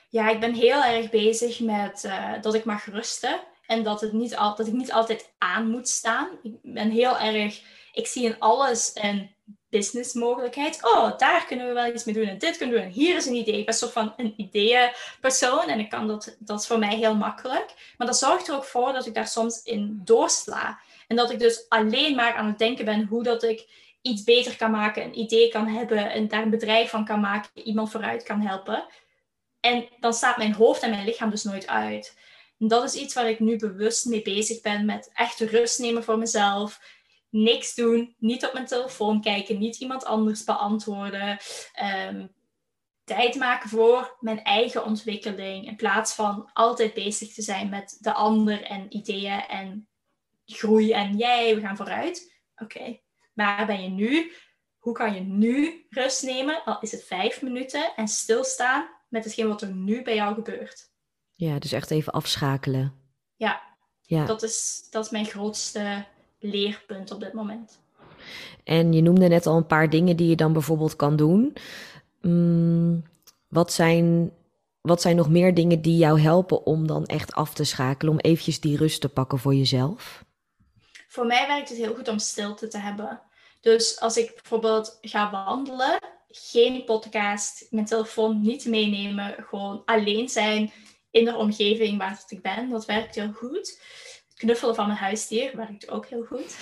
Ja, ik ben heel erg bezig met uh, dat ik mag rusten. En dat, het niet al, dat ik niet altijd aan moet staan. Ik ben heel erg. Ik zie in alles een businessmogelijkheid. Oh, daar kunnen we wel iets mee doen en dit kunnen we doen. hier is een idee. Ik ben soort van een ideeënpersoon en ik kan dat, dat is voor mij heel makkelijk. Maar dat zorgt er ook voor dat ik daar soms in doorsla. En dat ik dus alleen maar aan het denken ben hoe dat ik iets beter kan maken, een idee kan hebben en daar een bedrijf van kan maken, iemand vooruit kan helpen. En dan staat mijn hoofd en mijn lichaam dus nooit uit. En dat is iets waar ik nu bewust mee bezig ben met echt rust nemen voor mezelf niks doen, niet op mijn telefoon kijken, niet iemand anders beantwoorden. Ehm, tijd maken voor mijn eigen ontwikkeling in plaats van altijd bezig te zijn met de ander en ideeën en groei en jij, we gaan vooruit. Oké, waar ben je nu? Hoe kan je nu rust nemen, al is het vijf minuten, en stilstaan met hetgeen wat er nu bij jou gebeurt? Ja, dus echt even afschakelen. Ja, ja. Dat, is, dat is mijn grootste leerpunt op dit moment. En je noemde net al een paar dingen die je dan bijvoorbeeld kan doen. Mm, wat, zijn, wat zijn nog meer dingen die jou helpen om dan echt af te schakelen, om eventjes die rust te pakken voor jezelf? Voor mij werkt het heel goed om stilte te hebben. Dus als ik bijvoorbeeld ga wandelen, geen podcast, mijn telefoon niet meenemen, gewoon alleen zijn in de omgeving waar ik ben, dat werkt heel goed knuffelen van mijn huisdier werkt ook heel goed.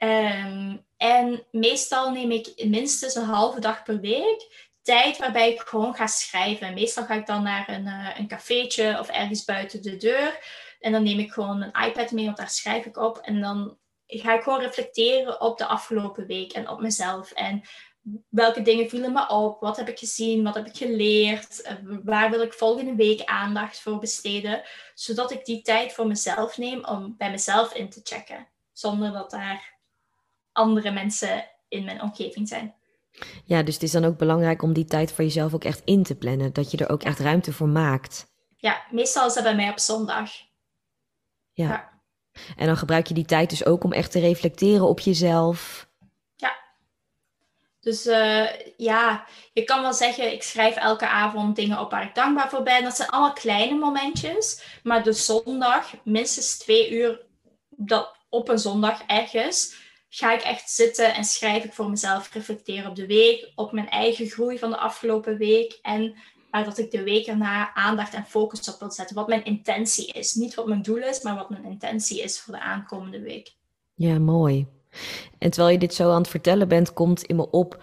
um, <laughs> <laughs> en meestal neem ik minstens een halve dag per week tijd waarbij ik gewoon ga schrijven. Meestal ga ik dan naar een, uh, een cafeetje of ergens buiten de deur. En dan neem ik gewoon een iPad mee, want daar schrijf ik op. En dan ga ik gewoon reflecteren op de afgelopen week en op mezelf. En welke dingen vielen me op? Wat heb ik gezien? Wat heb ik geleerd? Eh, waar wil ik volgende week aandacht voor besteden? Zodat ik die tijd voor mezelf neem om bij mezelf in te checken. Zonder dat daar andere mensen in mijn omgeving zijn. Ja, dus het is dan ook belangrijk om die tijd voor jezelf ook echt in te plannen. Dat je er ook echt ruimte voor maakt. Ja, meestal is dat bij mij op zondag. Ja. ja. En dan gebruik je die tijd dus ook om echt te reflecteren op jezelf. Dus uh, ja, je kan wel zeggen, ik schrijf elke avond dingen op waar ik dankbaar voor ben. Dat zijn allemaal kleine momentjes. Maar de zondag, minstens twee uur dat, op een zondag ergens, ga ik echt zitten en schrijf ik voor mezelf, reflecteren op de week, op mijn eigen groei van de afgelopen week. En uh, dat ik de week erna aandacht en focus op wil zetten. Wat mijn intentie is. Niet wat mijn doel is, maar wat mijn intentie is voor de aankomende week. Ja, mooi. En terwijl je dit zo aan het vertellen bent, komt in me op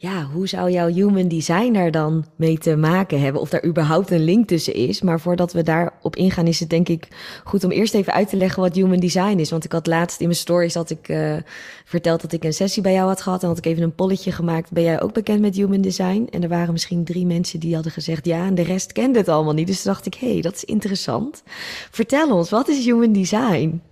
ja, hoe zou jouw human design daar dan mee te maken hebben? Of daar überhaupt een link tussen is. Maar voordat we daarop ingaan, is het denk ik goed om eerst even uit te leggen wat human design is. Want ik had laatst in mijn stories had ik uh, verteld dat ik een sessie bij jou had gehad. En had ik even een polletje gemaakt. Ben jij ook bekend met human design? En er waren misschien drie mensen die hadden gezegd ja. En de rest kende het allemaal niet. Dus dacht ik, hé, hey, dat is interessant. Vertel ons, wat is human design?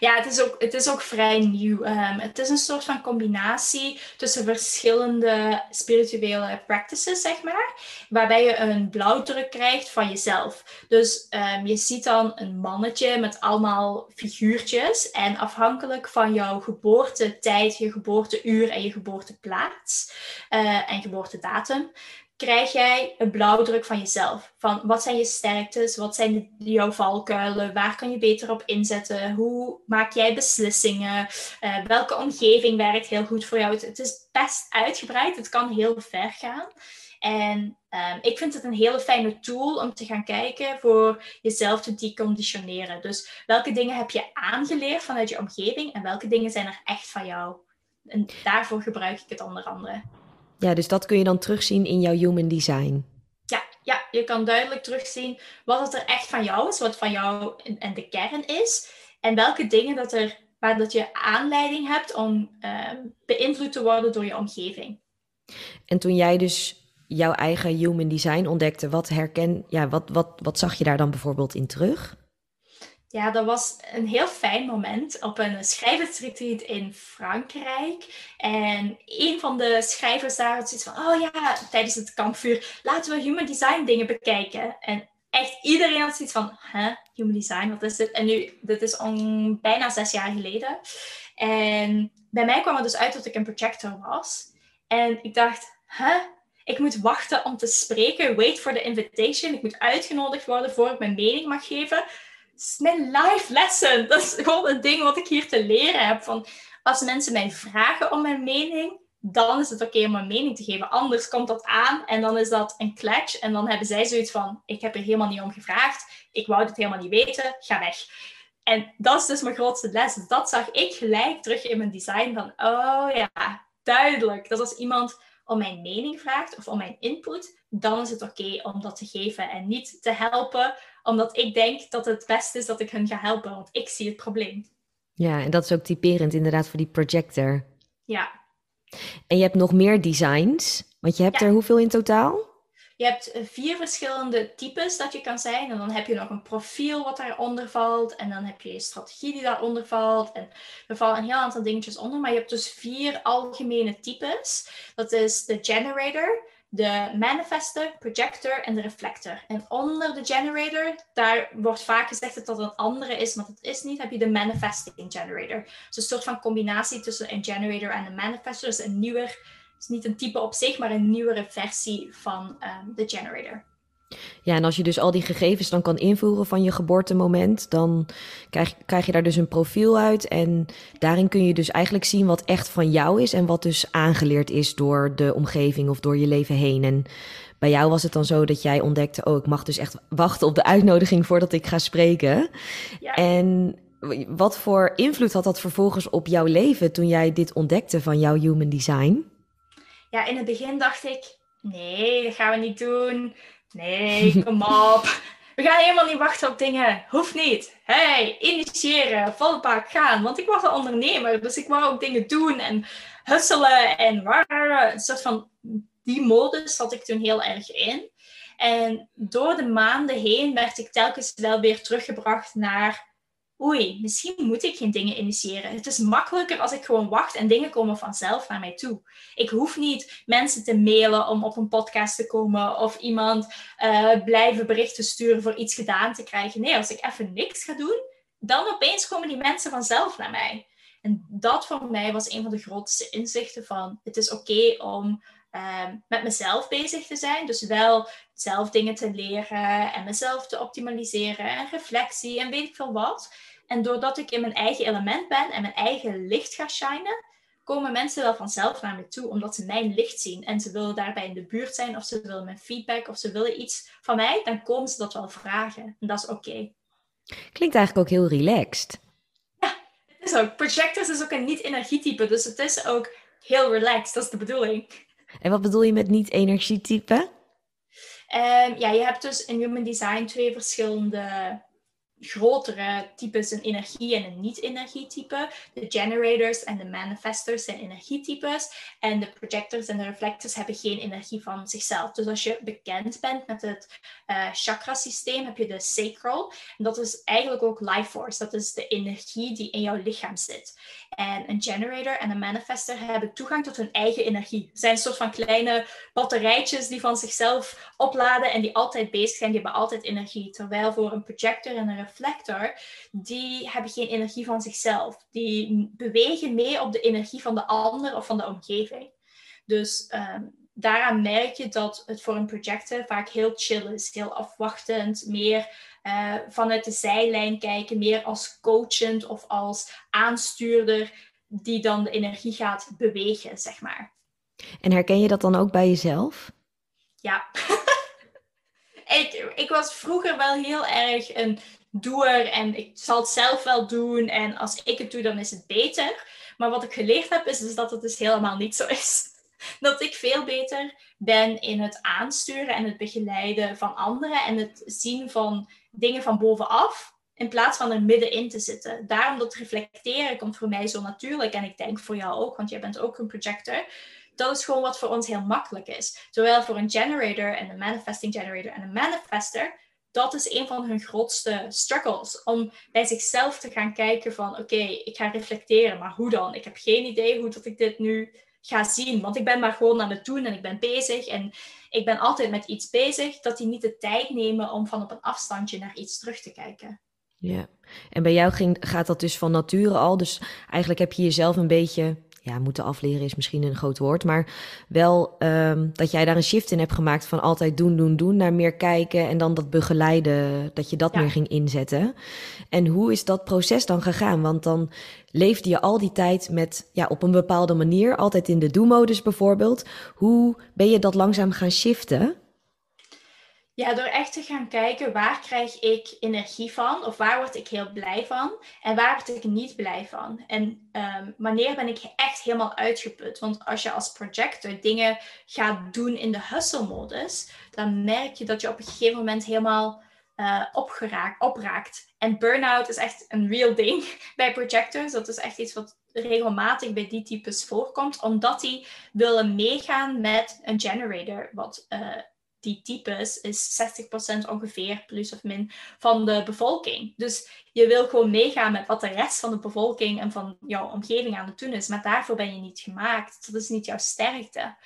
Ja, het is ook, het is ook vrij nieuw. Um, het is een soort van combinatie tussen verschillende spirituele practices, zeg maar. Waarbij je een blauwdruk krijgt van jezelf. Dus um, je ziet dan een mannetje met allemaal figuurtjes. En afhankelijk van jouw geboortetijd, je geboorteuur en je geboorteplaats uh, en geboortedatum, krijg jij een blauwdruk van jezelf. Van wat zijn je sterktes, wat zijn jouw valkuilen, waar kan je beter op inzetten, hoe maak jij beslissingen, uh, welke omgeving werkt heel goed voor jou. Het, is best uitgebreid, het kan heel ver gaan. En um, ik vind het een hele fijne tool om te gaan kijken voor jezelf te deconditioneren. Dus welke dingen heb je aangeleerd vanuit je omgeving en welke dingen zijn er echt van jou? En daarvoor gebruik ik het onder andere. Ja, dus dat kun je dan terugzien in jouw human design. Ja, ja, je kan duidelijk terugzien wat het er echt van jou is, wat van jou en de kern is. En welke dingen dat er, waar dat je aanleiding hebt om ehm, beïnvloed te worden door je omgeving. En toen jij dus jouw eigen human design ontdekte, wat herken, ja, wat, wat, wat zag je daar dan bijvoorbeeld in terug? Ja, dat was een heel fijn moment op een schrijversretreat in Frankrijk. En een van de schrijvers daar had zoiets van, oh ja, tijdens het kampvuur, laten we human design dingen bekijken. En echt iedereen had zoiets van, hè, human design, wat is dit? En nu, dit is al bijna zes jaar geleden. En bij mij kwam het dus uit dat ik een projector was. En ik dacht, hè, ik moet wachten om te spreken, wait for the invitation. Ik moet uitgenodigd worden voor ik mijn mening mag geven mijn life lesson. Dat is gewoon een ding wat ik hier te leren heb. Van, als mensen mij vragen om mijn mening, dan is het oké om mijn mening te geven. Anders komt dat aan en dan is dat een clutch. En dan hebben zij zoiets van, ik heb er helemaal niet om gevraagd. Ik wou het helemaal niet weten. Ga weg. En dat is dus mijn grootste les. Dat zag ik gelijk terug in mijn design. Van, oh ja, duidelijk. Dat als iemand om mijn mening vraagt of om mijn input, dan is het oké om dat te geven en niet te helpen omdat ik denk dat het beste is dat ik hun ga helpen, want ik zie het probleem. Ja, en dat is ook typerend inderdaad voor die projector. Ja. En je hebt nog meer designs, want je hebt er hoeveel in totaal? Je hebt eh, vier verschillende types dat je kan zijn. En dan heb je nog een profiel wat daaronder valt. En dan heb je je strategie die daaronder valt. En er vallen een heel aantal dingetjes onder. Maar je hebt dus vier algemene types. Dat is de generator, de manifester, projector en de reflector. En onder de generator, daar wordt vaak gezegd dat dat een andere is, maar dat is niet, heb je de manifesting generator. Dus een soort van combinatie tussen een generator en een manifester. Dus een nieuwer, is niet een type op zich, maar een nieuwere versie van um, de generator. Ja, en als je dus al die gegevens dan kan invoeren van je geboortemoment, dan krijg, krijg je daar dus een profiel uit. En daarin kun je dus eigenlijk zien wat echt van jou is en wat dus aangeleerd is door de omgeving of door je leven heen. En bij jou was het dan zo dat jij ontdekte, oh, ik mag dus echt wachten op de uitnodiging voordat ik ga spreken. Ja. En wat voor invloed had dat vervolgens op jouw leven toen jij dit ontdekte van jouw human design? Ja, in het begin dacht ik, nee, dat gaan we niet doen Nee, <laughs> kom op. We gaan helemaal niet wachten op dingen. Hoeft niet. Hey, initiëren, volle gaan. Want ik was een ondernemer, dus ik wou ook dingen doen en husselen en een soort van die modus zat ik toen heel erg in. En door de maanden heen werd ik telkens wel weer teruggebracht naar oei, misschien moet ik geen dingen initiëren. Het is makkelijker als ik gewoon wacht en dingen komen vanzelf naar mij toe. Ik hoef niet mensen te mailen om op een podcast te komen of iemand uh, blijven berichten sturen voor iets gedaan te krijgen. Nee, als ik even niks ga doen, dan opeens komen die mensen vanzelf naar mij. En dat voor mij was een van de grootste inzichten van het is oké om ehm, met mezelf bezig te zijn. Dus wel zelf dingen te leren en mezelf te optimaliseren en reflectie en weet ik veel wat. En doordat ik in mijn eigen element ben en mijn eigen licht ga shinen, komen mensen wel vanzelf naar me toe, omdat ze mijn licht zien. En ze willen daarbij in de buurt zijn, of ze willen mijn feedback, of ze willen iets van mij, dan komen ze dat wel vragen. En dat is oké. Klinkt eigenlijk ook heel relaxed. Ja, het is ook. Projectors is ook een niet-energietype, dus het is ook heel relaxed, dat is de bedoeling. En wat bedoel je met niet-energietype? Um, ja, je hebt dus in Human Design twee verschillende grotere types een energie- en een niet-energietype. De generators en de manifestors zijn energietypes. En de projectors en de reflectors hebben geen energie van zichzelf. Dus als je bekend bent met het uh, chakrasysteem, heb je de sacral. En dat is eigenlijk ook life force. Dat is de energie die in jouw lichaam zit. En een generator en een manifester hebben toegang tot hun eigen energie. Het zijn een soort van kleine batterijtjes die van zichzelf opladen en die altijd bezig zijn. Die hebben altijd energie. Terwijl voor een projector en een reflector, die hebben geen energie van zichzelf. Die bewegen mee op de energie van de ander of van de omgeving. Dus um, daaraan merk je dat het voor een projector vaak heel chill is, heel afwachtend, meer uh, vanuit de zijlijn kijken, meer als coachend of als aanstuurder die dan de energie gaat bewegen, zeg maar. En herken je dat dan ook bij jezelf? Ja. <laughs> ik, ik was vroeger wel heel erg een doer en ik zal het zelf wel doen en als ik het doe, dan is het beter. Maar wat ik geleerd heb, is dus dat het dus helemaal niet zo is. <laughs> Dat ik veel beter ben in het aansturen en het begeleiden van anderen en het zien van dingen van bovenaf in plaats van er middenin te zitten. Daarom dat reflecteren komt voor mij zo natuurlijk en ik denk voor jou ook, want jij bent ook een projector. Dat is gewoon wat voor ons heel makkelijk is. Terwijl voor een generator en een manifesting generator en een manifester, dat is een van hun grootste struggles. Om bij zichzelf te gaan kijken van oké, ik ga reflecteren, maar hoe dan? Ik heb geen idee hoe dat ik dit nu ga zien. Want ik ben maar gewoon aan het doen en ik ben bezig. En ik ben altijd met iets bezig, dat die niet de tijd nemen om van op een afstandje naar iets terug te kijken. Ja, en bij jou ging, gaat dat dus van nature al. Dus eigenlijk heb je jezelf een beetje ja, moeten afleren is misschien een groot woord, maar wel um, dat jij daar een shift in hebt gemaakt van altijd doen, doen, doen, naar meer kijken en dan dat begeleiden, dat je dat meer ging inzetten. En hoe is dat proces dan gegaan? Want dan leefde je al die tijd met, ja, op een bepaalde manier, altijd in de do-modus bijvoorbeeld. Hoe ben je dat langzaam gaan shiften? Ja, door echt te gaan kijken waar krijg ik energie van of waar word ik heel blij van en waar word ik niet blij van. En ehm, wanneer ben ik echt helemaal uitgeput? Want als je als projector dingen gaat doen in de hustle-modus, dan merk je dat je op een gegeven moment helemaal uh, opgeraakt, opraakt. En burn-out is echt een real ding <laughs> bij projectors. Dat is echt iets wat regelmatig bij die types voorkomt, omdat die willen meegaan met een generator, wat uh, die types is 60% ongeveer, plus of min, van de bevolking. Dus je wil gewoon meegaan met wat de rest van de bevolking en van jouw omgeving aan het doen is. Maar daarvoor ben je niet gemaakt. Dat is niet jouw sterkte.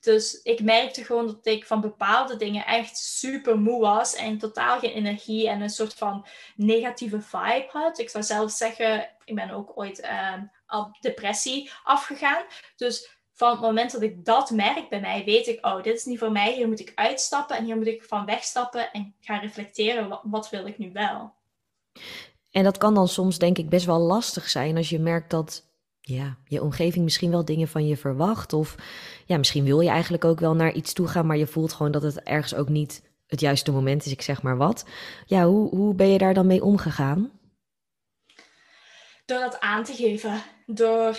Dus ik merkte gewoon dat ik van bepaalde dingen echt super moe was en totaal geen energie en een soort van negatieve vibe had. Ik zou zelf zeggen, ik ben ook ooit uh, op depressie afgegaan. Dus van het moment dat ik dat merk bij mij, weet ik, oh, dit is niet voor mij, hier moet ik uitstappen en hier moet ik van wegstappen en gaan reflecteren, wat, wat wil ik nu wel? En dat kan dan soms denk ik best wel lastig zijn als je merkt dat ja, je omgeving misschien wel dingen van je verwacht. Of ja, misschien wil je eigenlijk ook wel naar iets toe gaan, maar je voelt gewoon dat het ergens ook niet het juiste moment is, ik zeg maar wat. Ja, hoe, hoe ben je daar dan mee omgegaan? Door dat aan te geven. Door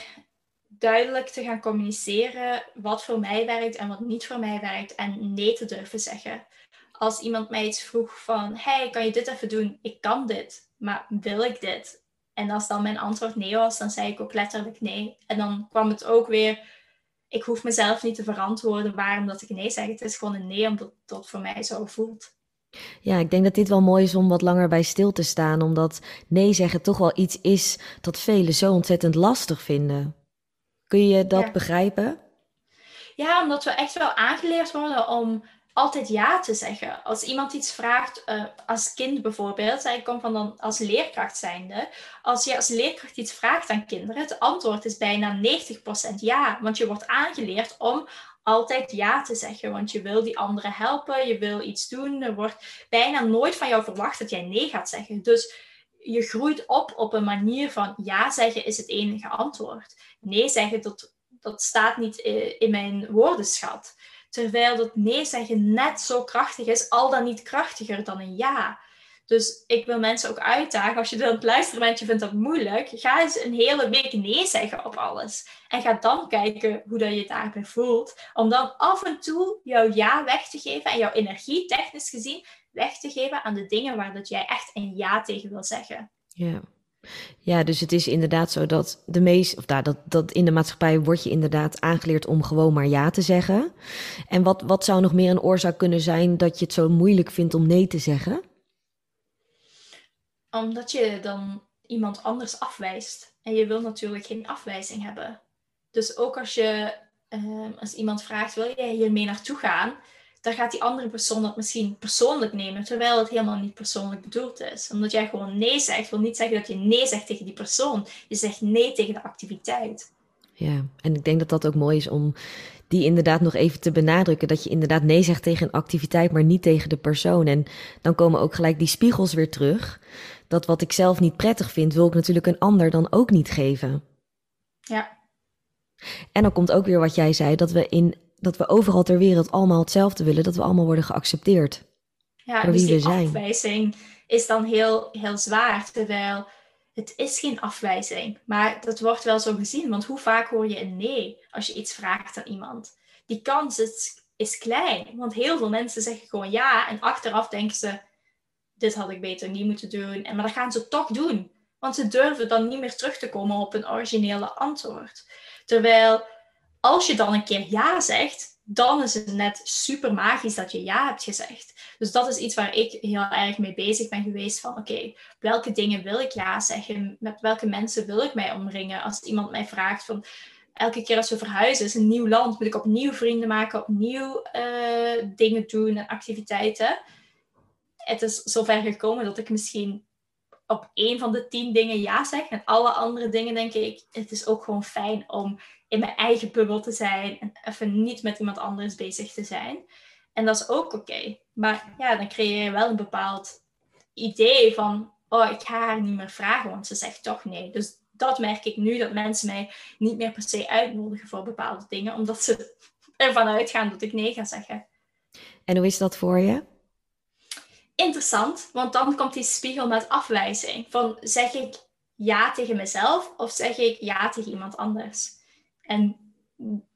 duidelijk te gaan communiceren wat voor mij werkt en wat niet voor mij werkt en nee te durven zeggen. Als iemand mij iets vroeg van, hey, kan je dit even doen? Ik kan dit, maar wil ik dit? En als dan mijn antwoord nee was, dan zei ik ook letterlijk nee. En dan kwam het ook weer, ik hoef mezelf niet te verantwoorden waarom dat ik nee zeg. Het is gewoon een nee omdat het voor mij zo voelt. Ja, ik denk dat dit wel mooi is om wat langer bij stil te staan, omdat nee zeggen toch wel iets is dat velen zo ontzettend lastig vinden. Kun je dat begrijpen? Ja, omdat we echt wel aangeleerd worden om altijd ja te zeggen. Als iemand iets vraagt, uh, als kind bijvoorbeeld, ik kom van dan als leerkracht zijnde, als je als leerkracht iets vraagt aan kinderen, het antwoord is bijna 90% ja, want je wordt aangeleerd om altijd ja te zeggen, want je wil die anderen helpen, je wil iets doen, er wordt bijna nooit van jou verwacht dat jij nee gaat zeggen. Dus je groeit op op een manier van ja zeggen is het enige antwoord. Nee zeggen, dat, dat staat niet in mijn woordenschat. Terwijl dat nee zeggen net zo krachtig is, al dan niet krachtiger dan een ja. Dus ik wil mensen ook uitdagen, als je dan het luisteren bent, je vindt dat moeilijk, ga eens een hele week nee zeggen op alles. En ga dan kijken hoe dat je het daarbij voelt. Om dan af en toe jouw ja weg te geven en jouw energie, technisch gezien, weg te geven aan de dingen waar dat jij echt een ja tegen wil zeggen. Ja. Ja, dus het is inderdaad zo dat de meest, of daar, dat, dat in de maatschappij word je inderdaad aangeleerd om gewoon maar ja te zeggen. En wat, wat zou nog meer een oorzaak kunnen zijn dat je het zo moeilijk vindt om nee te zeggen? Omdat je dan iemand anders afwijst. En je wil natuurlijk geen afwijzing hebben. Dus ook als je, ehm, als iemand vraagt, wil jij hier mee naartoe gaan? Dan gaat die andere persoon dat misschien persoonlijk nemen, terwijl het helemaal niet persoonlijk bedoeld is. Omdat jij gewoon nee zegt, wil niet zeggen dat je nee zegt tegen die persoon. Je zegt nee tegen de activiteit. Ja, en ik denk dat dat ook mooi is om die inderdaad nog even te benadrukken. Dat je inderdaad nee zegt tegen een activiteit, maar niet tegen de persoon. En dan komen ook gelijk die spiegels weer terug. Dat wat ik zelf niet prettig vind, wil ik natuurlijk een ander dan ook niet geven. Ja. En dan komt ook weer wat jij zei, dat we in dat we overal ter wereld allemaal hetzelfde willen, dat we allemaal worden geaccepteerd. Ja, dus die afwijzing is dan heel, heel zwaar, terwijl het is geen afwijzing, maar dat wordt wel zo gezien. Want hoe vaak hoor je een nee als je iets vraagt aan iemand? Die kans is, is klein, want heel veel mensen zeggen gewoon ja en achteraf denken ze, dit had ik beter niet moeten doen. En, maar dat gaan ze toch doen, want ze durven dan niet meer terug te komen op een originele antwoord. Terwijl als je dan een keer ja zegt, dan is het net super magisch dat je ja hebt gezegd. Dus dat is iets waar ik heel erg mee bezig ben geweest. Van oké, welke dingen wil ik ja zeggen? Met welke mensen wil ik mij omringen? Als iemand mij vraagt van elke keer als we verhuizen, is een nieuw land, moet ik opnieuw vrienden maken, opnieuw uh, dingen doen en activiteiten. Het is zover gekomen dat ik misschien op één van de tien dingen ja zeg. En alle andere dingen denk ik, het is ook gewoon fijn om in mijn eigen bubbel te zijn en even niet met iemand anders bezig te zijn. En dat is ook oké. Maar ja, dan creëer je wel een bepaald idee van, oh, ik ga haar niet meer vragen, want ze zegt toch nee. Dus dat merk ik nu, dat mensen mij niet meer per se uitnodigen voor bepaalde dingen, omdat ze ervan uitgaan dat ik nee ga zeggen. En hoe is dat voor je? Interessant, want dan komt die spiegel met afwijzing. Van zeg ik ja tegen mezelf of zeg ik ja tegen iemand anders? En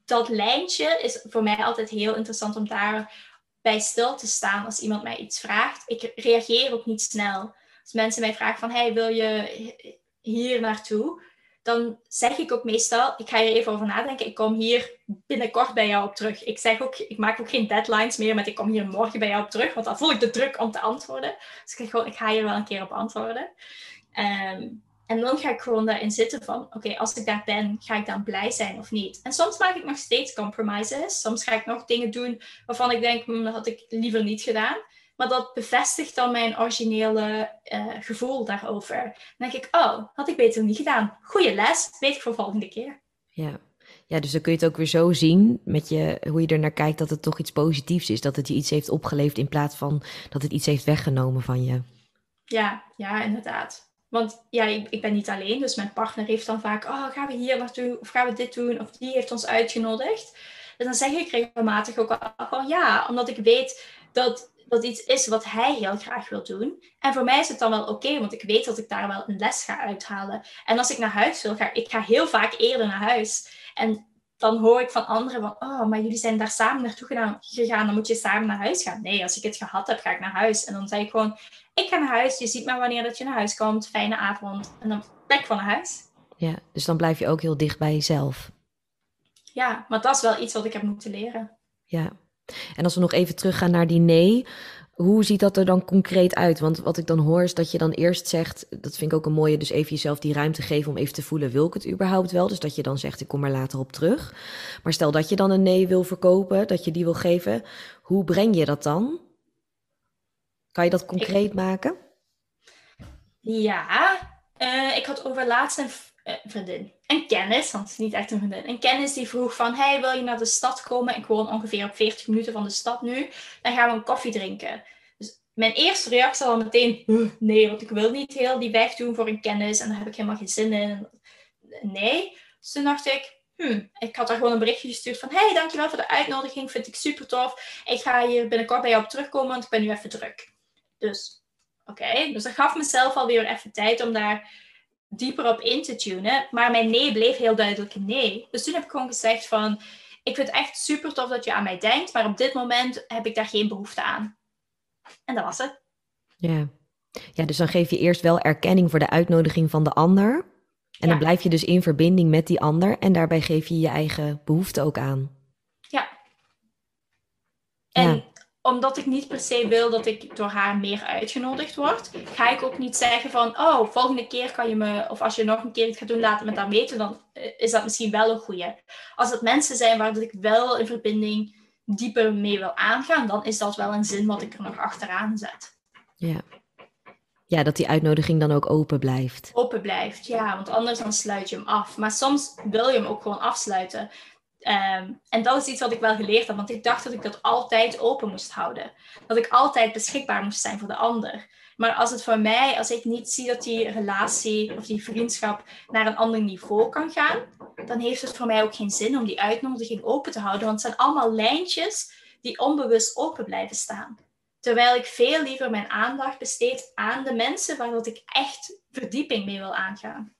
dat lijntje is voor mij altijd heel interessant om daarbij stil te staan als iemand mij iets vraagt. Ik reageer ook niet snel. Als mensen mij vragen van, hey, wil je hier naartoe? Dan zeg ik ook meestal, ik ga hier even over nadenken. Ik kom hier binnenkort bij jou op terug. Ik zeg ook, ik maak ook geen deadlines meer met ik kom hier morgen bij jou op terug, want dan voel ik de druk om te antwoorden. Dus ik zeg gewoon, ik ga hier wel een keer op antwoorden. Um, en dan ga ik gewoon daarin zitten van, oké, als ik daar ben, ga ik dan blij zijn of niet? En soms maak ik nog steeds compromises. Soms ga ik nog dingen doen waarvan ik denk, hm, dat had ik liever niet gedaan. Maar dat bevestigt dan mijn originele uh, gevoel daarover. Dan denk ik, oh, had ik beter niet gedaan. Goeie les, weet ik voor volgende keer. Ja. ja, dus dan kun je het ook weer zo zien met je, hoe je er naar kijkt dat het toch iets positiefs is. Dat het je iets heeft opgeleverd in plaats van dat het iets heeft weggenomen van je. Ja, ja, inderdaad. Want ja, ik, ik, ben niet alleen, dus mijn partner heeft dan vaak, oh, gaan we hier naartoe, of gaan we dit doen, of die heeft ons uitgenodigd. Dus dan zeg ik regelmatig ook al ja, omdat ik weet dat dat iets is wat hij heel graag wil doen. En voor mij is het dan wel oké, want ik weet dat ik daar wel een les ga uithalen. En als ik naar huis wil, ga ik ga heel vaak eerder naar huis. En dan hoor ik van anderen van, oh, maar jullie zijn daar samen naartoe gegaan, dan moet je samen naar huis gaan. Nee, als ik het gehad heb, ga ik naar huis. En dan zeg ik gewoon, ik ga naar huis, je ziet maar wanneer dat je naar huis komt, fijne avond. En dan ben ik van naar huis. Ja, dus dan blijf je ook heel dicht bij jezelf. Ja, maar dat is wel iets wat ik heb moeten leren. Ja, en als we nog even teruggaan naar die nee, hoe ziet dat er dan concreet uit? Want wat ik dan hoor is dat je dan eerst zegt, dat vind ik ook een mooie, dus even jezelf die ruimte geven om even te voelen, wil ik het überhaupt wel? Dus dat je dan zegt, ik kom er later op terug. Maar stel dat je dan een nee wil verkopen, dat je die wil geven, hoe breng je dat dan? Kan je dat concreet maken? Ja, uh, ik had over laatst een uh, vriendin, een kennis, want het is niet echt een vriendin, een kennis die vroeg van, hey, wil je naar de stad komen? Ik woon ongeveer op 40 minuten van de stad nu. Dan gaan we een koffie drinken. Dus mijn eerste reactie was meteen, nee, want ik wil niet heel die weg doen voor een kennis en daar heb ik helemaal geen zin in. Nee. Dus toen dacht ik, hmm, ik had daar gewoon een berichtje gestuurd van, hey, dankjewel voor de uitnodiging, vind ik super tof. Ik ga hier binnenkort bij jou op terugkomen, want ik ben nu even druk. Dus Oké, dus dat gaf mezelf alweer even tijd om daar dieper op in te tunen. Maar mijn nee bleef heel duidelijk nee. Dus toen heb ik gewoon gezegd van, ik vind het echt super tof dat je aan mij denkt, maar op dit moment heb ik daar geen behoefte aan. En dat was het. Ja. Ja, dus dan geef je eerst wel erkenning voor de uitnodiging van de ander. En dan blijf je dus in verbinding met die ander en daarbij geef je je eigen behoefte ook aan. Ja. En omdat ik niet per se wil dat ik door haar meer uitgenodigd word, ga ik ook niet zeggen van, oh, volgende keer kan je me, of als je nog een keer iets gaat doen, laat me dat weten, dan eh, is dat misschien wel een goede. Als het mensen zijn waar ik wel in verbinding dieper mee wil aangaan, dan is dat wel een zin wat ik er nog achteraan zet. Ja. Ja, dat die uitnodiging dan ook open blijft. Open blijft, ja, want anders dan sluit je hem af. Maar soms wil je hem ook gewoon afsluiten. Ehm, en dat is iets wat ik wel geleerd heb, want ik dacht dat ik dat altijd open moest houden. Dat ik altijd beschikbaar moest zijn voor de ander. Maar als het voor mij, als ik niet zie dat die relatie of die vriendschap naar een ander niveau kan gaan, dan heeft het voor mij ook geen zin om die uitnodiging open te houden. Want het zijn allemaal lijntjes die onbewust open blijven staan. Terwijl ik veel liever mijn aandacht besteed aan de mensen waar ik echt verdieping mee wil aangaan.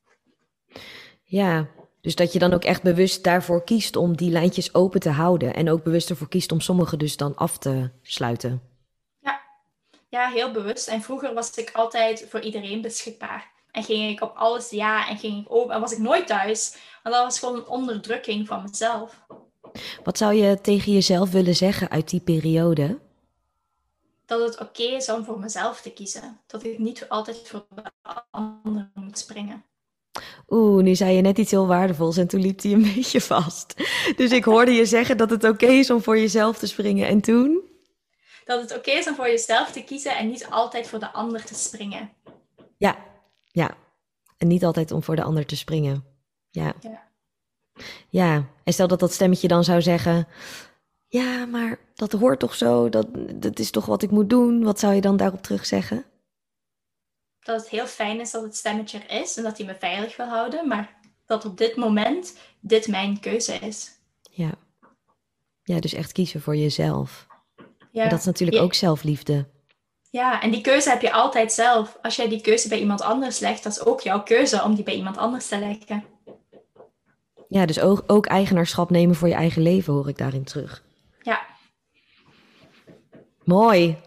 Ja, dus dat je dan ook echt bewust daarvoor kiest om die lijntjes open te houden. En ook bewust ervoor kiest om sommige dus dan af te sluiten. Ja, ja heel bewust. En vroeger was ik altijd voor iedereen beschikbaar. En ging ik op alles ja en ging ik open. En was ik nooit thuis. Want dat was gewoon een onderdrukking van mezelf. Wat zou je tegen jezelf willen zeggen uit die periode? Dat het oké is om voor mezelf te kiezen. Dat ik niet altijd voor de anderen moet springen. Oeh, nu zei je net iets heel waardevols en toen liep hij een <laughs> beetje vast. Dus ik hoorde je zeggen dat het oké is om voor jezelf te springen. En toen? Dat het oké is om voor jezelf te kiezen en niet altijd voor de ander te springen. Ja, ja. En niet altijd om voor de ander te springen. Ja. Ja. ja. En stel dat dat stemmetje dan zou zeggen... Ja, maar dat hoort toch zo? Dat, dat is toch wat ik moet doen? Wat zou je dan daarop terug zeggen? Dat het heel fijn is dat het stemmetje er is en dat hij me veilig wil houden, maar dat op dit moment dit mijn keuze is. Ja, ja dus echt kiezen voor jezelf. Ja. En dat is natuurlijk ook zelfliefde. Ja, en die keuze heb je altijd zelf. Als jij die keuze bij iemand anders legt, dat is ook jouw keuze om die bij iemand anders te leggen. Ja, dus ook, ook eigenaarschap nemen voor je eigen leven hoor ik daarin terug. Ja. Mooi.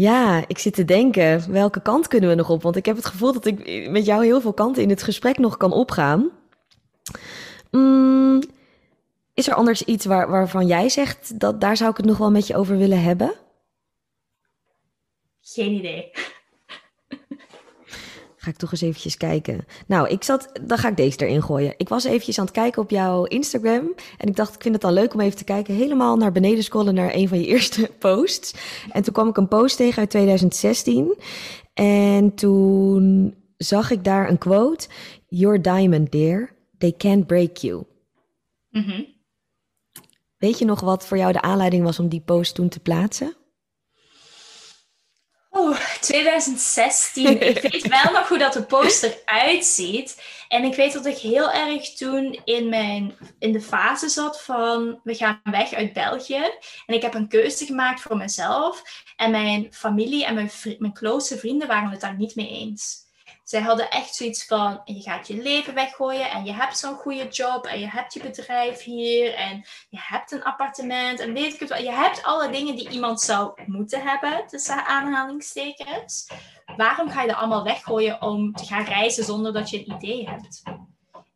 Ja, ik zit te denken, welke kant kunnen we nog op? Want ik heb het gevoel dat ik met jou heel veel kanten in het gesprek nog kan opgaan. Mm, is er anders iets waar, waarvan jij zegt dat daar zou ik het nog wel met je over willen hebben? Geen idee. Ga ik toch eens eventjes kijken. Nou, ik zat, dan ga ik deze erin gooien. Ik was eventjes aan het kijken op jouw Instagram. En ik dacht, ik vind het dan leuk om even te kijken. Helemaal naar beneden scrollen naar een van je <laughs> eerste posts. En toen kwam ik een post tegen uit 2016. En toen zag ik daar een quote. Your diamond, dear. They can't break you. Mm Weet je nog wat voor jou de aanleiding was om die post toen te plaatsen? Oh, 2016. ik <laughs> weet wel nog hoe dat de poster uitziet. En ik weet dat ik heel erg toen in, mijn, in de fase zat van we gaan weg uit België. En ik heb een keuze gemaakt voor mezelf. En mijn familie en mijn, mijn close vrienden waren het daar niet mee eens. Zij hadden echt zoiets van, je gaat je leven weggooien en je hebt zo'n goede job en je hebt je bedrijf hier en je hebt een appartement en weet ik het wel. Je hebt alle dingen die iemand zou moeten hebben, tussen aanhalingstekens. Waarom ga je dat allemaal weggooien om te gaan reizen zonder dat je een idee hebt?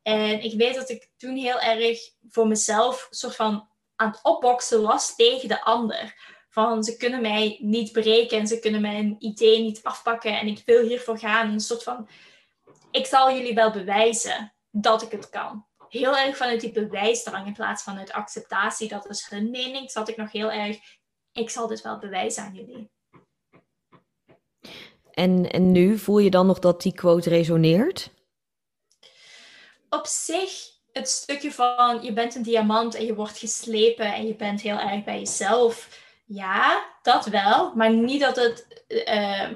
En ik weet dat ik toen heel erg voor mezelf soort van aan het opboksen was tegen de ander. Van ze kunnen mij niet breken en ze kunnen mijn idee niet afpakken en ik wil hiervoor gaan. Een soort van, ik zal jullie wel bewijzen dat ik het kan. Heel erg vanuit die bewijsdrang in plaats van uit acceptatie. Dat is hun mening. Zat ik nog heel erg, ik zal dit wel bewijzen aan jullie. En, en nu voel je dan nog dat die quote resoneert? Op zich het stukje van je bent een diamant en je wordt geslepen en je bent heel erg bij jezelf ja, dat wel. Maar niet dat het ehm,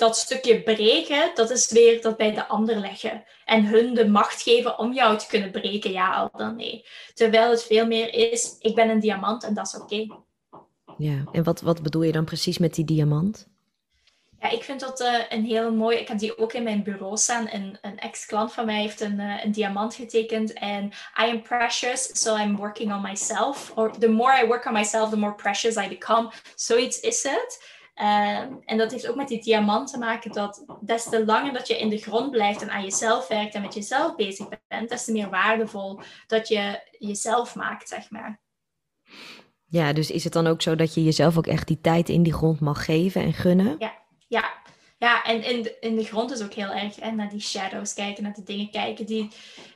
dat stukje breken, dat is weer dat bij de ander leggen. En hun de macht geven om jou te kunnen breken, ja al dan nee. Terwijl het veel meer is, ik ben een diamant en dat is oké. Ja, en wat, wat bedoel je dan precies met die diamant? Ja, ik vind dat uh, een hele mooie. Ik heb die ook in mijn bureau staan. Een, een ex-klant van mij heeft een, uh, een diamant getekend. En I am precious, so I'm working on myself. Or the more I work on myself, the more precious I become. Zoiets is het. Uh, en dat heeft ook met die diamant te maken dat des te langer dat je in de grond blijft en aan jezelf werkt en met jezelf bezig bent, des te meer waardevol dat je jezelf maakt, zeg maar. Ja, dus is het dan ook zo dat je jezelf ook echt die tijd in die grond mag geven en gunnen? Ja, ja. Ja, en in de, in de grond is ook heel erg hè, naar die shadows kijken, naar de dingen kijken die,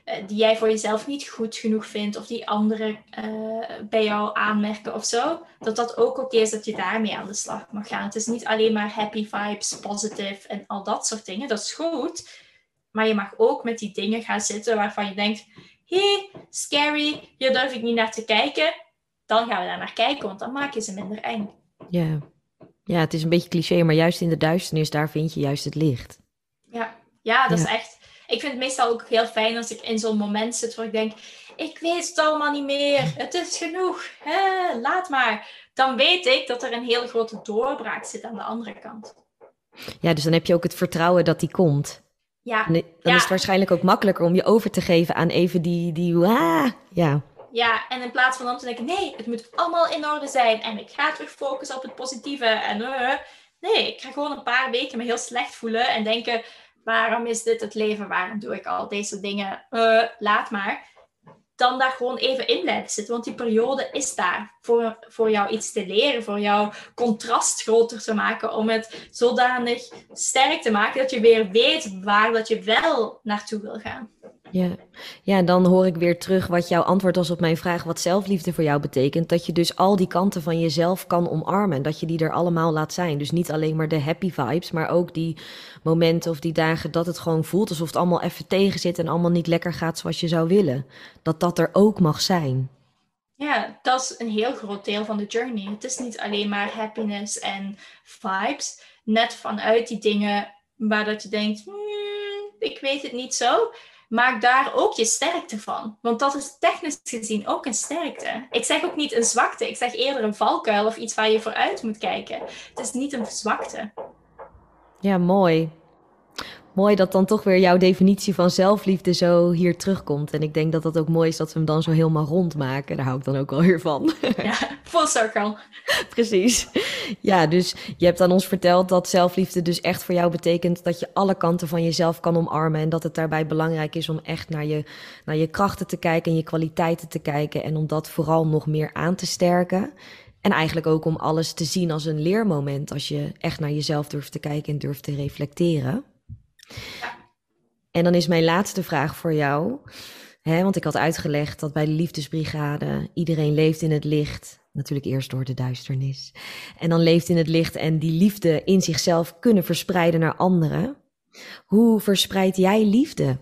uh, die jij voor jezelf niet goed genoeg vindt of die anderen uh, bij jou aanmerken of zo. Dat dat ook oké is dat je daarmee aan de slag mag gaan. Het is niet alleen maar happy vibes, positive en al dat soort dingen. Dat is goed. Maar je mag ook met die dingen gaan zitten waarvan je denkt: hé, hey, scary, hier durf ik niet naar te kijken. Dan gaan we daar naar kijken, want dan maak je ze minder eng. Ja. Ja, het is een beetje cliché, maar juist in de duisternis, daar vind je juist het licht. Ja, ja dat is echt... Ik vind het meestal ook heel fijn als ik in zo'n moment zit waar ik denk... Ik weet het allemaal niet meer. Het is genoeg. Hè, laat maar. Dan weet ik dat er een hele grote doorbraak zit aan de andere kant. Ja, dus dan heb je ook het vertrouwen dat die komt. Ja. Dan is het waarschijnlijk ook makkelijker om je over te geven aan even die... die ah, ja. Ja, en in plaats van dan te denken, nee, het moet allemaal in orde zijn en ik ga terug focussen op het positieve. En uh, nee, ik ga gewoon een paar weken me heel slecht voelen en denken, waarom is dit het leven? Waarom doe ik al deze dingen? Uh, laat maar. Dan daar gewoon even in blijven zitten, want die periode is daar voor, voor jou iets te leren, voor jou contrast groter te maken, om het zodanig sterk te maken dat je weer weet waar dat je wel naartoe wil gaan. Ja. ja, dan hoor ik weer terug wat jouw antwoord was op mijn vraag wat zelfliefde voor jou betekent. Dat je dus al die kanten van jezelf kan omarmen. Dat je die er allemaal laat zijn. Dus niet alleen maar de happy vibes, maar ook die momenten of die dagen dat het gewoon voelt alsof het allemaal even tegen zit en allemaal niet lekker gaat zoals je zou willen. Dat dat er ook mag zijn. Ja, dat is een heel groot deel van de journey. Het is niet alleen maar happiness en vibes. Net vanuit die dingen waar dat je denkt, hmm, ik weet het niet zo maak daar ook je sterkte van. Want dat is technisch gezien ook een sterkte. Ik zeg ook niet een zwakte. Ik zeg eerder een valkuil of iets waar je vooruit moet kijken. Het is niet een zwakte. Ja, mooi mooi dat dan toch weer jouw definitie van zelfliefde zo hier terugkomt. En ik denk dat dat ook mooi is dat we hem dan zo helemaal rond maken. Daar hou ik dan ook wel weer van. Ja, full circle. <laughs> Precies. Ja, dus je hebt aan ons verteld dat zelfliefde dus echt voor jou betekent dat je alle kanten van jezelf kan omarmen. En dat het daarbij belangrijk is om echt naar je, naar je krachten te kijken en je kwaliteiten te kijken. En om dat vooral nog meer aan te sterken. En eigenlijk ook om alles te zien als een leermoment als je echt naar jezelf durft te kijken en durft te reflecteren. En dan is mijn laatste vraag voor jou. Want ik had uitgelegd dat bij de liefdesbrigade iedereen leeft in het licht. Natuurlijk eerst door de duisternis. En dan leeft in het licht en die liefde in zichzelf kunnen verspreiden naar anderen. Hoe verspreid jij liefde?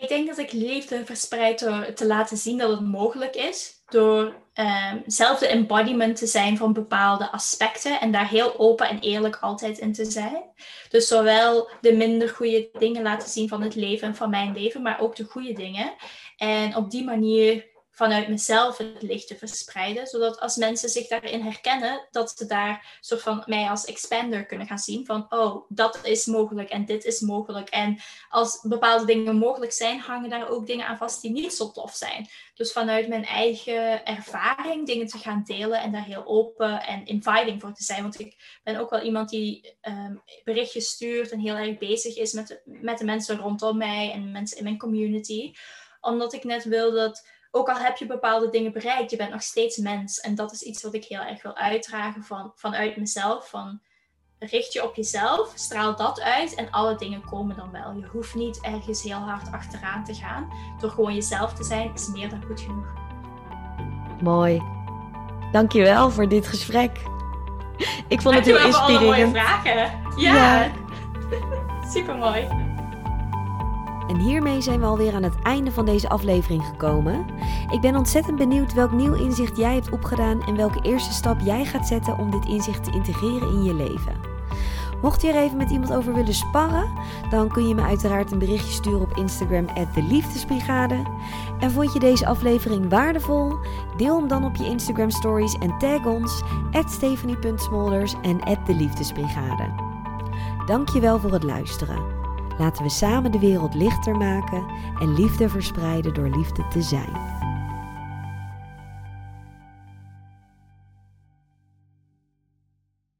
Ik denk dat ik liefde verspreid door te laten zien dat het mogelijk is. Door um, zelf de embodiment te zijn van bepaalde aspecten en daar heel open en eerlijk altijd in te zijn. Dus zowel de minder goede dingen laten zien van het leven en van mijn leven, maar ook de goede dingen. En op die manier vanuit mezelf het licht te verspreiden. Zodat als mensen zich daarin herkennen, dat ze daar soort van mij als expander kunnen gaan zien. Van, oh, dat is mogelijk en dit is mogelijk. En als bepaalde dingen mogelijk zijn, hangen daar ook dingen aan vast die niet zo tof zijn. Dus vanuit mijn eigen ervaring dingen te gaan delen en daar heel open en inviting voor te zijn. Want ik ben ook wel iemand die um, berichtjes stuurt en heel erg bezig is met met de mensen rondom mij en mensen in mijn community. Omdat ik net wil dat ook al heb je bepaalde dingen bereikt, je bent nog steeds mens. En dat is iets wat ik heel erg wil uitdragen van, vanuit mezelf. Van, richt je op jezelf, straal dat uit en alle dingen komen dan wel. Je hoeft niet ergens heel hard achteraan te gaan. Door gewoon jezelf te zijn is meer dan goed genoeg. Mooi. Dankjewel voor dit gesprek. Ik vond het heel inspirerend. Alle mooie vragen. Ja. ja. <laughs> Super mooi. En hiermee zijn we alweer aan het einde van deze aflevering gekomen. Ik ben ontzettend benieuwd welk nieuw inzicht jij hebt opgedaan en welke eerste stap jij gaat zetten om dit inzicht te integreren in je leven. Mocht je er even met iemand over willen sparren, dan kun je me uiteraard een berichtje sturen op Instagram, de Liefdesbrigade. En vond je deze aflevering waardevol? Deel hem dan op je Instagram stories en tag ons @stephanie.smolders en de Liefdesbrigade. Dankjewel voor het luisteren. Laten we samen de wereld lichter maken en liefde verspreiden door liefde te zijn.